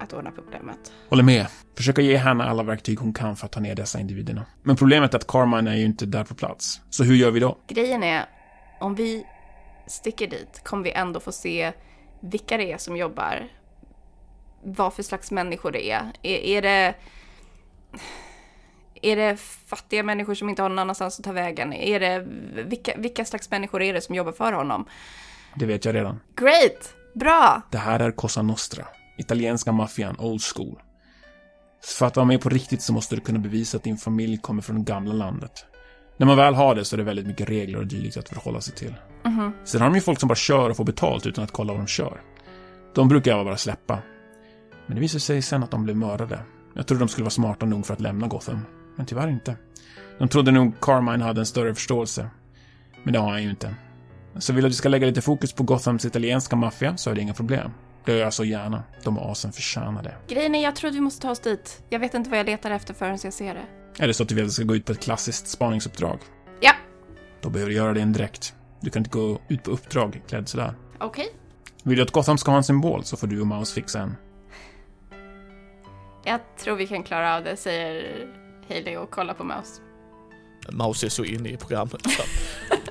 S3: att ordna problemet.
S4: Håller med. Försöka ge Hanna alla verktyg hon kan för att ta ner dessa individerna. Men problemet är att Carmine är ju inte där på plats. Så hur gör vi då?
S3: Grejen är, om vi sticker dit kommer vi ändå få se vilka det är som jobbar. Vad för slags människor det är. Är, är det... Är det fattiga människor som inte har någon annanstans att ta vägen? Är det, vilka, vilka slags människor är det som jobbar för honom?
S4: Det vet jag redan.
S3: Great! Bra!
S4: Det här är Cosa Nostra. Italienska maffian, old school. För att vara med på riktigt så måste du kunna bevisa att din familj kommer från det gamla landet. När man väl har det så är det väldigt mycket regler och dylikt att förhålla sig till.
S3: Mhm.
S4: Sen har de ju folk som bara kör och får betalt utan att kolla vad de kör. De brukar jag bara släppa. Men det visade sig sen att de blev mördade. Jag trodde de skulle vara smarta nog för att lämna Gotham. Men tyvärr inte. De trodde nog Carmine hade en större förståelse. Men det har han ju inte. Så vill du att vi ska lägga lite fokus på Gothams italienska maffia så är det inga problem. Det gör jag så gärna. De asen förtjänar det.
S3: Grejen är, jag tror att vi måste ta oss dit. Jag vet inte vad jag letar efter förrän jag ser det.
S4: Är det så att du vill att vi ska gå ut på ett klassiskt spaningsuppdrag?
S3: Ja,
S4: Då behöver du göra det direkt. Du kan inte gå ut på uppdrag klädd sådär.
S3: okej.
S4: Vill du att Gotham ska ha en symbol så får du och Mouse fixa en.
S3: Jag tror vi kan klara av det, säger Hailey och kollar på Mouse.
S2: Maus är så inne i programmet. Så.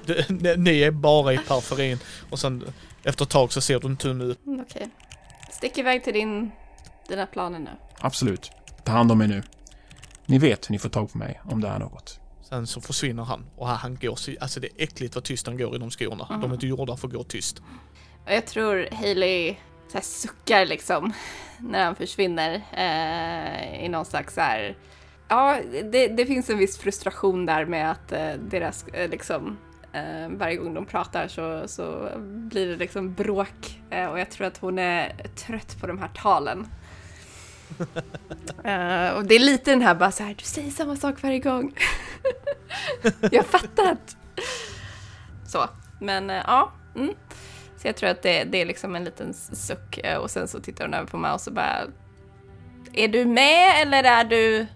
S2: Det- ni- Ni är bara i periferin och sen efter ett tag så ser du en tumme ut.
S3: Mm, Okej. Stick iväg till din, dina planer nu.
S4: Absolut. Ta hand om mig nu. Ni vet hur ni får tag på mig om det är något.
S2: Sen så försvinner han och han går så, alltså det är äckligt vad tyst han går i de skorna. De är inte gjorda för att gå tyst.
S3: Och jag tror Hailey så här suckar liksom när han försvinner eh, i någon slags så här... Ja, det, det finns en viss frustration där med att eh, deras eh, liksom eh, varje gång de pratar så, så blir det liksom bråk eh, och jag tror att hon är trött på de här talen. Eh, och det är lite den här bara så här, du säger samma sak varje gång. jag har fattat. Så, men eh, ja. Mm. Så jag tror att det, det är liksom en liten suck och sen så tittar hon över på Mouse och bara Är du med eller är du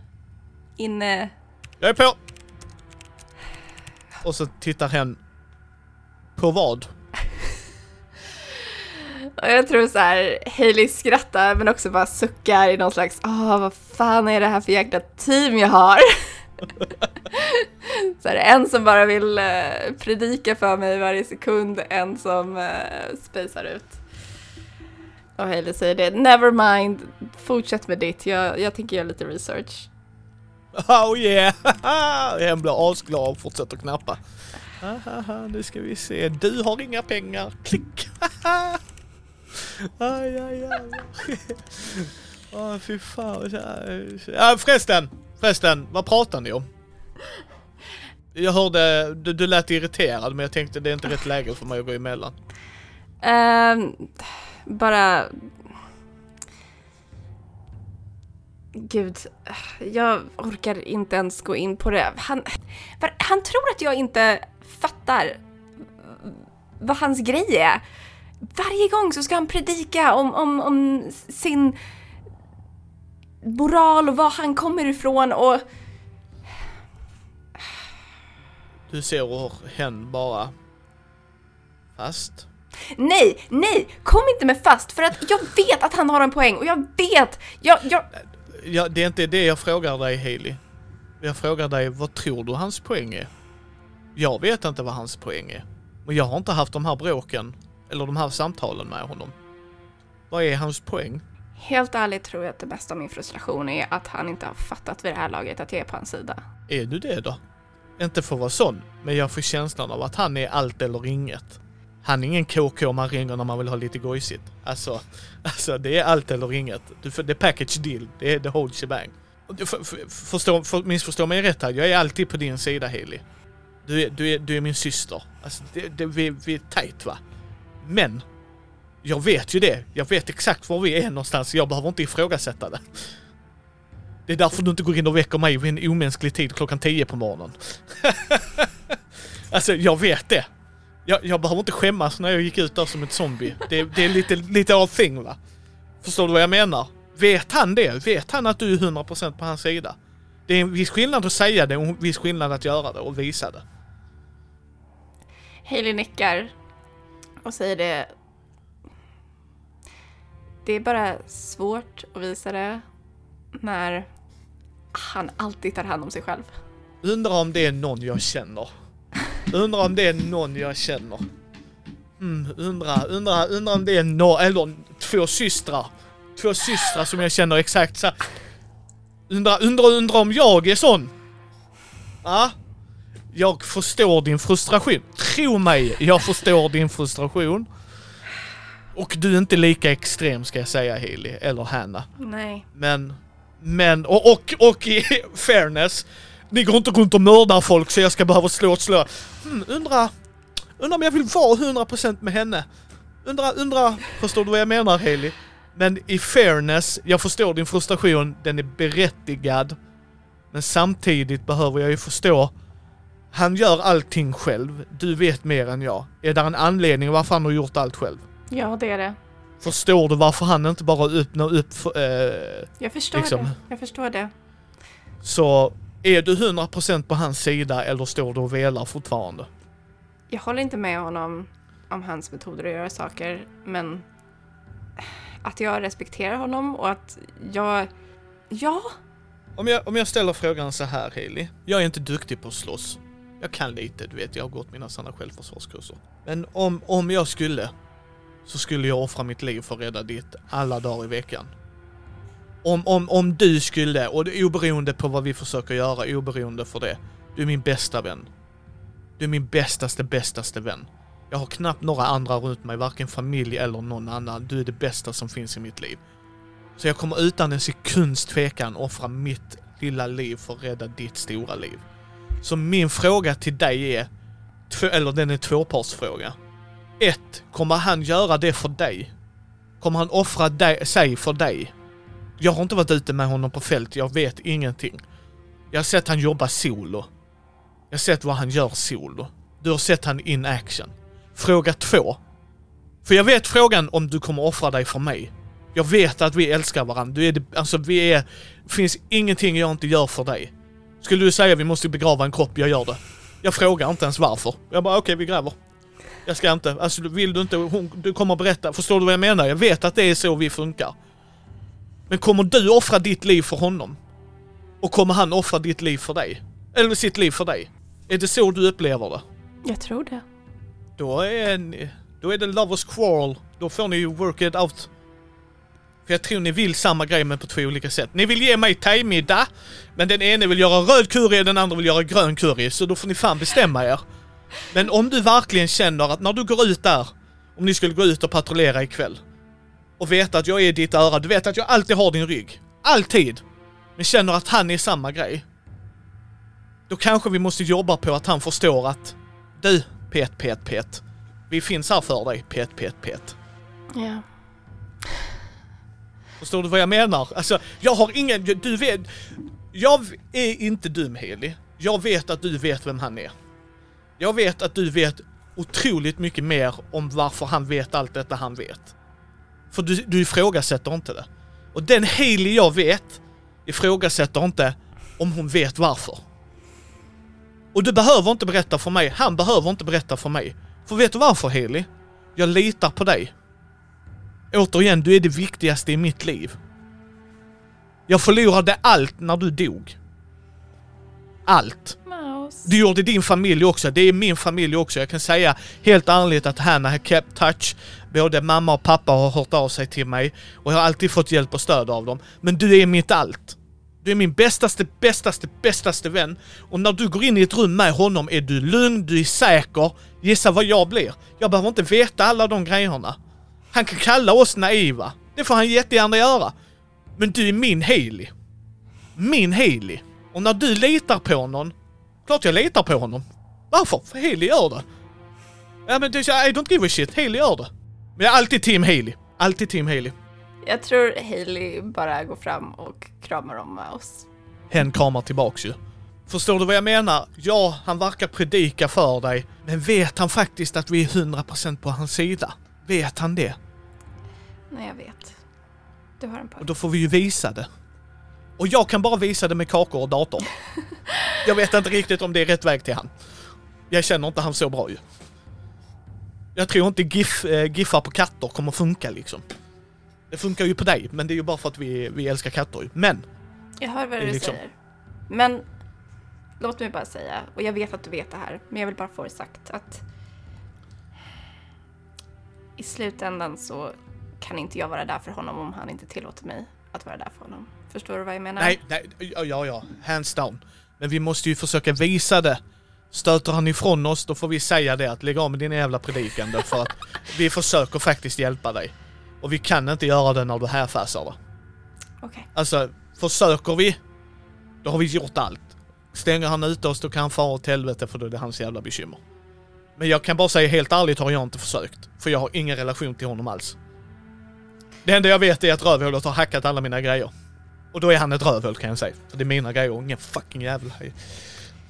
S3: inne?
S2: Jag är på! Och så tittar hen på vad?
S3: Och jag tror så här, Hailey skrattar men också bara suckar i någon slags Åh, vad fan är det här för jäkla team jag har? så är det en som bara vill eh, predika för mig varje sekund, en som eh, spejsar ut. Och Hailey säger det, never mind, fortsätt med ditt, jag, jag tänker göra lite research.
S2: Oh yeah! hen blir asglad och fortsätter knappa. Ahaha, nu ska vi se. Du har inga pengar. Klick! aj, aj, aj. Åh, fy fan. Ja, förresten, förresten, vad pratar ni om? Jag hörde, du, du lät irriterad men jag tänkte det är inte rätt läge för mig att gå emellan.
S3: Ehm, bara... Gud, jag orkar inte ens gå in på det. Han, han tror att jag inte fattar vad hans grej är. Varje gång så ska han predika om, om, om sin moral och var han kommer ifrån och...
S2: Du ser hur hen bara... Fast?
S3: Nej, nej! Kom inte med fast för att jag vet att han har en poäng och jag vet, jag, jag,
S2: Ja, det är inte det jag frågar dig Haley. Jag frågar dig, vad tror du hans poäng är? Jag vet inte vad hans poäng är. Och jag har inte haft de här bråken, eller de här samtalen med honom. Vad är hans poäng?
S3: Helt ärligt tror jag att det bästa av min frustration är att han inte har fattat vid det här laget att jag är på hans sida.
S2: Är du det då? Inte för att vara sån, men jag får känslan av att han är allt eller inget. Han är ingen KK man ringer när man vill ha lite gojsigt. Alltså, alltså det är allt eller inget. Du, det är package deal. Det är the whole shebang. För, för- Förstå, för, missförstå mig rätt här. Jag är alltid på din sida Haley. Du är, du är, du är min syster. Alltså, det, det, vi, vi är tight va? Men, jag vet ju det. Jag vet exakt var vi är någonstans. Jag behöver inte ifrågasätta det. Det är därför du inte går in och väcker mig vid en omänsklig tid klockan 10 på morgonen. alltså, jag vet det. Jag, jag behöver inte skämmas när jag gick ut där som ett zombie. Det, det är lite, lite av thing va? Förstår du vad jag menar? Vet han det? Vet han att du är 100% på hans sida? Det är en viss skillnad att säga det och en viss skillnad att göra det och visa det.
S3: Hailey nickar och säger det. Det är bara svårt att visa det när han alltid tar hand om sig själv.
S2: Undrar om det är någon jag känner. Undrar om det är någon jag känner. Mm, undrar, undrar, undrar om det är någon, eller två systrar. Två systrar som jag känner exakt så. Undrar, undrar, undrar om jag är sån? Ja? Jag förstår din frustration. Tro mig, jag förstår din frustration. Och du är inte lika extrem ska jag säga Haley, eller Hanna.
S3: Nej.
S2: Men, men, och, och, och i fairness, ni går inte runt och mördar folk så jag ska behöva slå ett slag. Hmm, undra, undra om jag vill vara 100% med henne. Undra, undra, förstår du vad jag menar Haley? Men i fairness, jag förstår din frustration, den är berättigad. Men samtidigt behöver jag ju förstå, han gör allting själv, du vet mer än jag. Är det en anledning varför han har gjort allt själv?
S3: Ja, det är det.
S2: Förstår du varför han inte bara öppnar upp för, eh,
S3: Jag förstår
S2: Liksom.
S3: det. Jag förstår det.
S2: Så är du 100% på hans sida eller står du och velar fortfarande?
S3: Jag håller inte med honom om hans metoder att göra saker, men att jag respekterar honom och att jag... Ja,
S2: Om jag, om jag ställer frågan så här Hailey. Jag är inte duktig på att slåss. Jag kan lite, du vet, jag har gått mina sådana självförsvarskurser. Men om, om jag skulle, så skulle jag offra mitt liv för att rädda ditt alla dagar i veckan. Om, om, om du skulle, och oberoende på vad vi försöker göra, oberoende för det. Du är min bästa vän. Du är min bästaste, bästaste vän. Jag har knappt några andra runt mig, varken familj eller någon annan. Du är det bästa som finns i mitt liv. Så jag kommer utan en sekunds tvekan offra mitt lilla liv för att rädda ditt stora liv. Så min fråga till dig är, eller den är tvåpartsfråga. Ett, kommer han göra det för dig? Kommer han offra dig, sig för dig? Jag har inte varit ute med honom på fält, jag vet ingenting. Jag har sett han jobba solo. Jag har sett vad han gör solo. Du har sett han in action. Fråga två. För jag vet frågan om du kommer offra dig för mig. Jag vet att vi älskar varandra. Du är det, alltså vi är... finns ingenting jag inte gör för dig. Skulle du säga vi måste begrava en kropp, jag gör det. Jag frågar inte ens varför. Jag bara okej, vi gräver. Jag ska inte, alltså vill du inte, hon, du kommer berätta. Förstår du vad jag menar? Jag vet att det är så vi funkar. Men kommer du offra ditt liv för honom? Och kommer han offra ditt liv för dig? Eller sitt liv för dig? Är det så du upplever det?
S3: jag tror det.
S2: Då är, ni, då är det lovers quarrel. Då får ni ju work it out. För jag tror ni vill samma grej men på två olika sätt. Ni vill ge mig thai-middag, men den ene vill göra röd curry och den andra vill göra grön curry. Så då får ni fan bestämma er. Men om du verkligen känner att när du går ut där, om ni skulle gå ut och patrullera ikväll, och veta att jag är i ditt öra, du vet att jag alltid har din rygg. Alltid! Men känner att han är samma grej. Då kanske vi måste jobba på att han förstår att du, pet, pet, pet. Vi finns här för dig, pet, pet, pet.
S3: Ja.
S2: Förstår du vad jag menar? Alltså, jag har ingen, du vet, jag är inte dum Heli. Jag vet att du vet vem han är. Jag vet att du vet otroligt mycket mer om varför han vet allt detta han vet. För du, du ifrågasätter inte det. Och den Haley jag vet ifrågasätter inte om hon vet varför. Och du behöver inte berätta för mig, han behöver inte berätta för mig. För vet du varför Haley? Jag litar på dig. Återigen, du är det viktigaste i mitt liv. Jag förlorade allt när du dog. Allt. Du gjorde din familj också, det är min familj också. Jag kan säga helt ärligt att Hanna har kept touch. Både mamma och pappa har hört av sig till mig och jag har alltid fått hjälp och stöd av dem. Men du är mitt allt. Du är min bästaste, bästaste, bästaste vän. Och när du går in i ett rum med honom är du lugn, du är säker. Gissa vad jag blir? Jag behöver inte veta alla de grejerna. Han kan kalla oss naiva. Det får han jättegärna göra. Men du är min Hailey. Min Hailey. Och när du litar på någon, klart jag litar på honom. Varför? För Hailey gör det. Ja men det, I don't give a shit, Hailey gör det. Men jag är alltid team Hailey. Alltid team Hailey.
S3: Jag tror Hailey bara går fram och kramar om oss.
S2: Hen kramar tillbaks ju. Förstår du vad jag menar? Ja, han verkar predika för dig, men vet han faktiskt att vi är 100% på hans sida? Vet han det?
S3: Nej, jag vet. Du har en
S2: Och
S3: poäng.
S2: då får vi ju visa det. Och jag kan bara visa det med kakor och dator. Jag vet inte riktigt om det är rätt väg till han. Jag känner inte han så bra ju. Jag tror inte GIF, eh, giffar på katter kommer funka liksom. Det funkar ju på dig, men det är ju bara för att vi, vi älskar katter ju. Men,
S3: Jag hör vad du
S2: liksom-
S3: säger. Men låt mig bara säga, och jag vet att du vet det här, men jag vill bara få det sagt att i slutändan så kan inte jag vara där för honom om han inte tillåter mig att vara där för honom. Förstår du vad jag menar?
S2: nej, nej, ja, ja, hands down. Men vi måste ju försöka visa det. Stöter han ifrån oss, då får vi säga det att lägg av med dina jävla predikande för att vi försöker faktiskt hjälpa dig. Och vi kan inte göra det när du härfasar det.
S3: Okej.
S2: Alltså, försöker vi, då har vi gjort allt. Stänger han ute oss, då kan han fara åt helvete för då är det hans jävla bekymmer. Men jag kan bara säga helt ärligt har jag inte försökt. För jag har ingen relation till honom alls. Det enda jag vet är att rövhålet har hackat alla mina grejer. Och då är han ett rövhål kan jag säga. För det är mina grejer och ingen fucking jävla...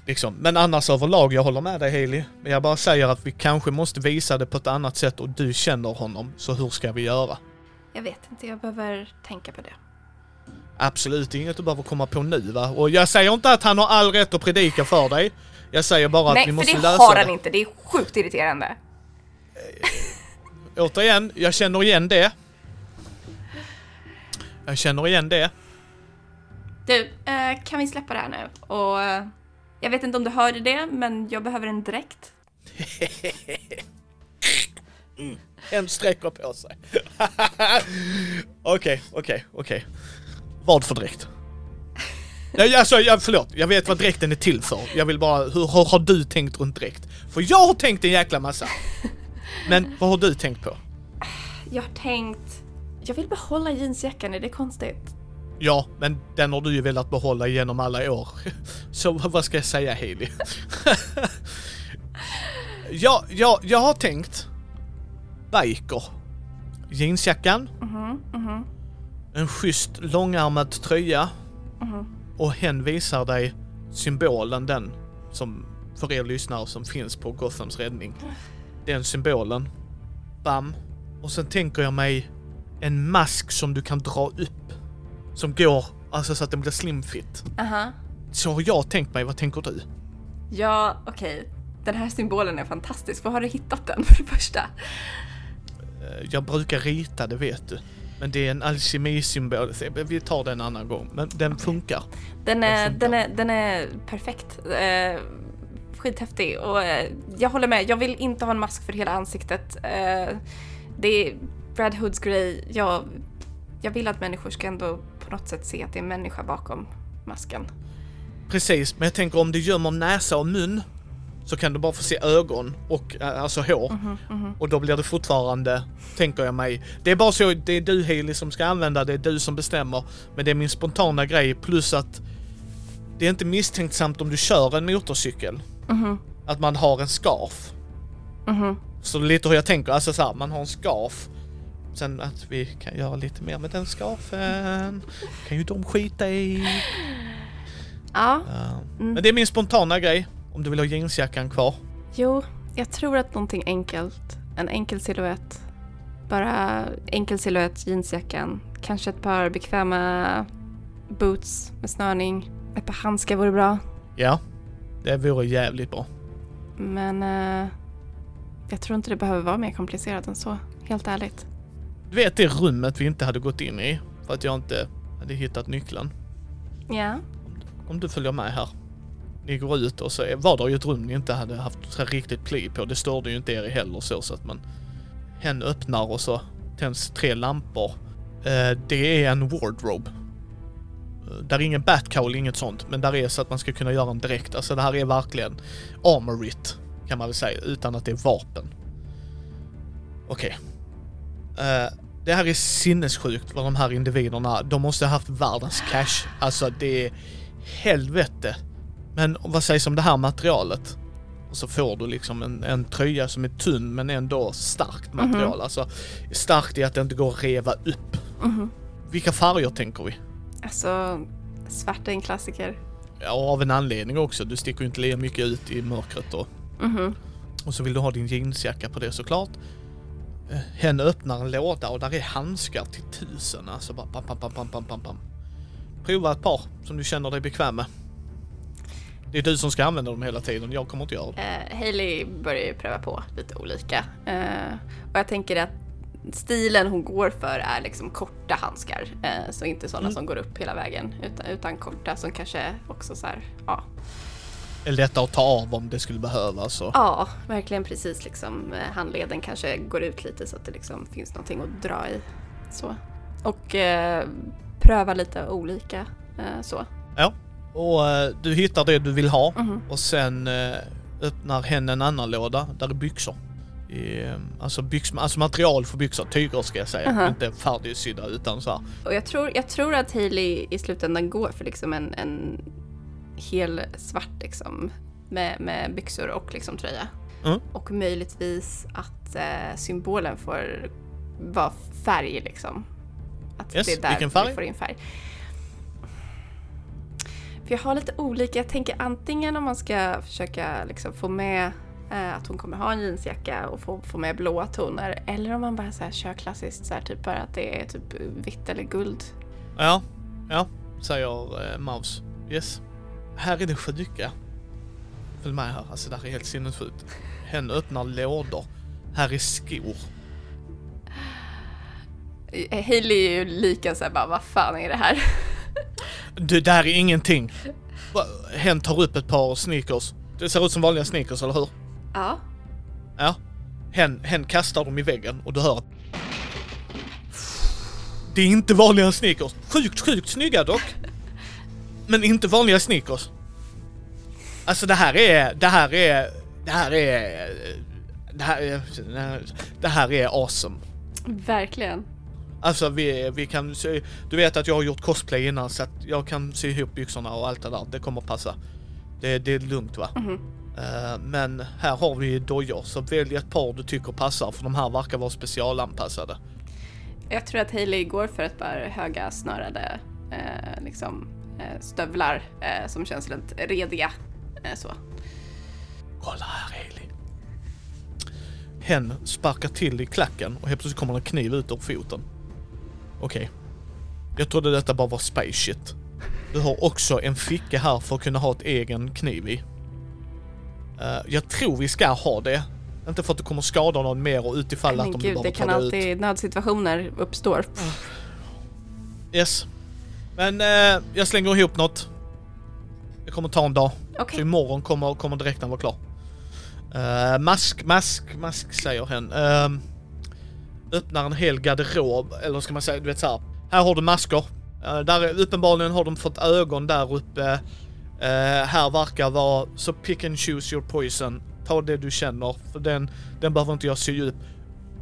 S2: Liksom. Men annars överlag, jag håller med dig Hailey. Men jag bara säger att vi kanske måste visa det på ett annat sätt och du känner honom. Så hur ska vi göra?
S3: Jag vet inte, jag behöver tänka på det.
S2: Absolut inget du behöver komma på nu va? Och jag säger inte att han har all rätt att predika för dig. Jag säger bara att vi
S3: Nej, för
S2: måste
S3: det
S2: lösa
S3: har
S2: det.
S3: han inte. Det är sjukt irriterande.
S2: Återigen, jag känner igen det. Jag känner igen det.
S3: Du, eh, kan vi släppa det här nu? Och eh, jag vet inte om du hörde det, men jag behöver en dräkt.
S2: En sträcker på sig. Okej, okej, okej. Vad för dräkt? Nej, alltså, jag, förlåt, jag vet vad dräkten är till för. Jag vill bara, hur, hur har du tänkt runt dräkt? För jag har tänkt en jäkla massa. Men vad har du tänkt på?
S3: Jag har tänkt... Jag vill behålla jeansjackan, är det konstigt?
S2: Ja, men den har du ju velat behålla genom alla år. Så vad ska jag säga Hailey? ja, ja, jag har tänkt biker. Jeansjackan,
S3: Mhm, mhm,
S2: en schysst långärmad tröja
S3: mhm.
S2: och hen visar dig symbolen den som för er lyssnare som finns på Gothams räddning. Den symbolen. Bam. Och sen tänker jag mig en mask som du kan dra upp. Som går, alltså så att den blir slimfit.
S3: Aha.
S2: Så har jag tänkt mig, vad tänker du?
S3: Ja, okej. Den här symbolen är fantastisk. Var har du hittat den för det första?
S2: Eh, Jag brukar rita det vet du. Men det är en alkemisymbol. Vi tar den en annan gång. Men den funkar.
S3: Den är,
S2: funkar.
S3: den är, den är perfekt. Eh, skithäftig. Och eh, jag håller med, jag vill inte ha en mask för hela ansiktet. Eh, det är Brad Hoods grej. Jag, jag vill att människor ska ändå något sätt se att det är en människa bakom masken.
S2: Precis, men jag tänker om du gömmer näsa och mun så kan du bara få se ögon och eh, alltså hår.
S3: Mhm, mhm.
S2: Och då blir det fortfarande, tänker jag mig. Det är bara så, det är du Hailey som ska använda, det är du som bestämmer. Men det är min spontana grej plus att det är inte misstänksamt om du kör en motorcykel.
S3: Mhm,
S2: Att man har en scarf.
S3: mhm.
S2: Så lite hur jag tänker, alltså såhär, man har en scarf. Sen att vi kan göra lite mer med den scarfen. kan ju de skita i.
S3: Ja. Mm.
S2: Men det är min spontana grej. Om du vill ha jeansjackan kvar.
S3: jo, jag tror att någonting enkelt. En enkel silhuett. Bara enkel silhuett, jeansjackan. Kanske ett par bekväma boots med snörning. Ett par handskar vore bra.
S2: Ja, det vore jävligt bra.
S3: Men eh, jag tror inte det behöver vara mer komplicerat än så. Helt ärligt.
S2: Du vet det rummet vi inte hade gått in i för att jag inte hade hittat nyckeln.
S3: Ja.
S2: Om du följer med här. ni går ut och så var det ju ett rum ni inte hade haft riktigt pli på. Det störde ju inte er heller så, så att man... Hen öppnar och så tänds tre lampor. Eh, det är en wardrobe. Eh, Där är ingen batcowl, inget sånt, men där är så att man ska kunna göra en direkt. Alltså det här är verkligen armorit, kan man väl säga, utan att det är vapen. Okej. Eh, det här är sinnessjukt vad de här individerna, de måste ha haft världens cash. Alltså det är helvete. Men vad sägs om det här materialet? Och så får du liksom en, en tröja som är tunn men ändå starkt material. Alltså starkt i att det inte går att reva upp.
S3: Mhm.
S2: Vilka färger tänker vi?
S3: Alltså, svart är en klassiker.
S2: Ja, av en anledning också. Du sticker ju inte lika mycket ut i mörkret och,
S3: Mhm.
S2: och så vill du ha din jeansjacka på det såklart. Hen öppnar en låda och där är handskar till tusen. Alltså bara pam, pam, pam, pam, pam, pam. Prova ett par som du känner dig bekväm med. Det är du som ska använda dem hela tiden. Jag kommer inte göra det.
S3: Eh, Hailey börjar ju pröva på lite olika. Eh, och jag tänker att stilen hon går för är liksom korta handskar. Eh, så inte sådana
S2: Mm.
S3: som går upp hela vägen. Utan, utan korta som kanske också så här, ja.
S2: Är lättare att ta av om det skulle behövas. Och...
S3: Ja, verkligen precis liksom. eh, Handleden kanske går ut lite så att det liksom finns någonting att dra i. Så. Och eh, pröva lite olika eh, så.
S2: Ja. Och eh, du hittar det du vill ha
S3: Mhm.
S2: och sen eh, öppnar hen en annan låda där är byxor. I, eh, alltså, byx, alltså material för byxor, tyger ska jag säga.
S3: Aha.
S2: Inte färdigsydda utan så här.
S3: Och jag tror, jag tror att Hailey i slutändan går för liksom en, en hel svart liksom med, med byxor och liksom tröja.
S2: Mm.
S3: Och möjligtvis att eh, symbolen får vara färg liksom. Att
S2: Yes,
S3: det är där
S2: vilken färg?
S3: vi får in färg. För jag har lite olika, jag tänker antingen om man ska försöka liksom få med eh, att hon kommer ha en jeansjacka och få, få med blåa toner. Eller om man bara så här kör klassiskt så här, typ bara att det är typ vitt eller guld.
S2: Ja, ja, säger eh, Maus. Yes. Här är det sjuka. Följ med här, alltså det här är helt sinnessjukt. Hen öppnar lådor. Här är skor.
S3: Hailey är ju lika såhär bara, vad fan är det här?
S2: Det där är ingenting. Hen tar upp ett par sneakers. Det ser ut som vanliga sneakers, eller hur?
S3: Ja.
S2: Ja. Hen, hen kastar dem i väggen och du hör att... Det är inte vanliga sneakers. Sjukt, sjukt snygga dock. Men inte vanliga sneakers. Alltså det här är, det här är, det här är, det här är, det här är awesome.
S3: Verkligen.
S2: Alltså vi, vi kan sy, du vet att jag har gjort cosplay innan så att jag kan sy ihop byxorna och allt det där. Det kommer passa. Det, det är lugnt va?
S3: Mhm.
S2: Eh, men här har vi dojor så välj ett par du tycker passar för de här verkar vara specialanpassade.
S3: Jag tror att Hailey går för ett par höga snörade eh, liksom, stövlar eh, som känns lite rediga. Eh, så.
S2: Kolla här Hailey. Hen sparkar till i klacken och helt plötsligt kommer en kniv ut ur foten. Okej. Jag trodde detta bara var space shit. Du har också en ficka här för att kunna ha ett egen kniv i. Eh, jag tror vi ska ha det. Inte för att du kommer skada någon mer och utifall att
S3: Men
S2: de
S3: gud,
S2: behöver
S3: det
S2: ta
S3: kan
S2: det ut.
S3: alltid, nödsituationer uppstår.
S2: Yes. Men eh, jag slänger ihop något. Det kommer ta en dag.
S3: Okej.
S2: Så imorgon kommer, kommer direkten vara klar. Uh, mask, mask, mask säger hen. Uh, öppnar en hel garderob, eller ska man säga, du vet så här. Här har du masker. Uh, där är, uppenbarligen har de fått ögon där uppe. Uh, här verkar vara, så pick and choose your poison. Ta det du känner, för den, den behöver inte jag sy upp.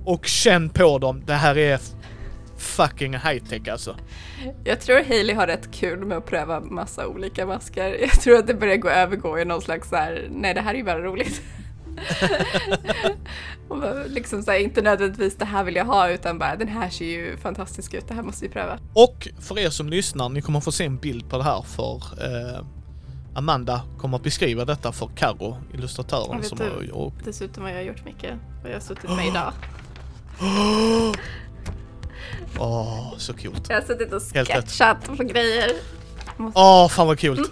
S2: Och känn på dem, det här är fucking high tech alltså.
S3: Jag tror Hailey har rätt kul med att pröva massa olika masker. Jag tror att det börjar gå övergå i någon slags så här, nej det här är ju bara roligt. Och liksom så här, inte nödvändigtvis det här vill jag ha utan bara den här ser ju fantastisk ut, det här måste vi pröva.
S2: Och för er som lyssnar, ni kommer få se en bild på det här för eh, Amanda kommer att beskriva detta för Karo, illustratören
S3: Vet
S2: som
S3: du-
S2: har... Och,
S3: Dessutom har jag gjort mycket och jag har suttit med idag.
S2: Åh, så coolt.
S3: Jag har suttit och sketchat på grejer.
S2: Åh, fan vad coolt.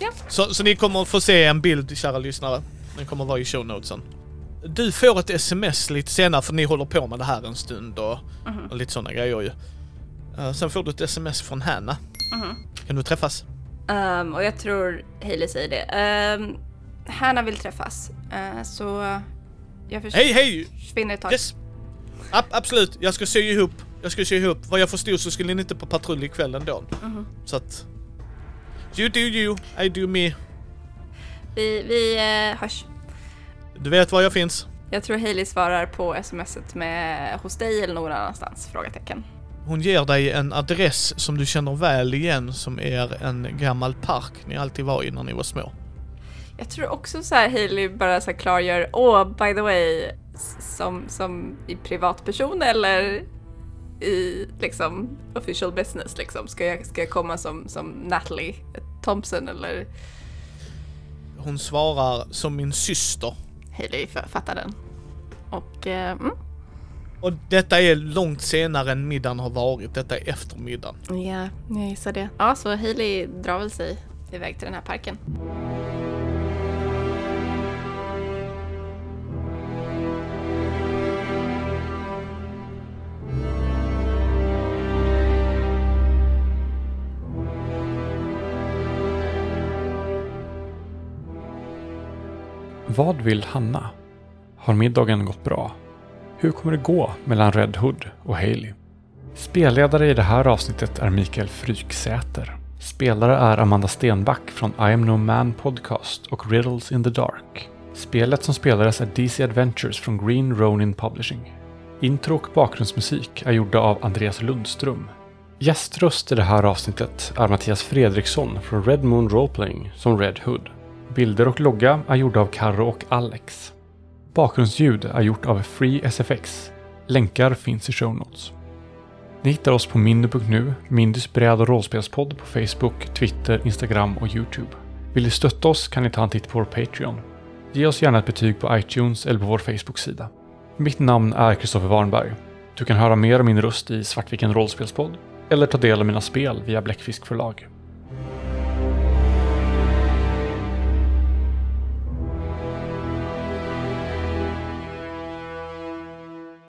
S3: Ja.
S2: Så, så ni kommer få se en bild, kära lyssnare. Den kommer vara i show notesen. Du får ett sms lite senare för ni håller på med det här en stund och,
S3: Mhm.
S2: och lite sådana grejer ju. Eh, sen får du ett sms från Hanna.
S3: Mhm.
S2: Kan du träffas?
S3: Ehm, och jag tror Hailey säger det. Um, Hanna vill träffas. Eh, så jag förs-
S2: Hej hej!
S3: försvinner ett tag.
S2: Yes! Ab absolut, jag ska sy ihop. Jag ska sy ihop. Vad jag förstod så skulle ni inte på patrull ikväll ändå.
S3: Mhm.
S2: Så att... You do you, I do me.
S3: Vi, vi eh, hörs.
S2: Du vet var jag finns.
S3: Jag tror Hailey svarar på smset med hos dig eller någon annanstans? Frågetecken.
S2: Hon ger dig en adress som du känner väl igen som är en gammal park ni alltid var i när ni var små.
S3: Jag tror också så här Hailey bara så här klargör, åh by the way, som, som i privatperson eller i liksom official business liksom. Ska jag, ska jag komma som, som Natalie Thompson eller
S2: Hon svarar som min syster.
S3: Hailey fattar den. Och eh, mm,
S2: Och detta är långt senare än middagen har varit. Detta är eftermiddagen.
S3: ja, jag gissar det. Ja, så Hailey drar väl sig iväg till den här parken.
S1: Vad vill Hanna? Har middagen gått bra? Hur kommer det gå mellan Red Hood och Haley? Spelledare i det här avsnittet är Mikael Fryksäter. Spelare är Amanda Stenback från I am no man podcast och Riddles in the Dark. Spelet som spelades är DC Adventures från Green Ronin Publishing. Intro och bakgrundsmusik är gjorda av Andreas Lundström. Gäströst i det här avsnittet är Mattias Fredriksson från Red Moon Roleplaying som Red Hood. Bilder och logga är gjorda av Karro och Alex. Bakgrundsljud är gjort av Free SFX. Länkar finns i show notes. Ni hittar oss på mindy.nu, Mindys bräd och rollspelspodd på Facebook, Twitter, Instagram och Youtube. Vill ni stötta oss kan ni ta en titt på vår Patreon. Ge oss gärna ett betyg på iTunes eller på vår Facebook-sida. Mitt namn är Kristoffer Warnberg. Du kan höra mer om min röst i Svartviken rollspelspodd eller ta del av mina spel via Bläckfisk förlag.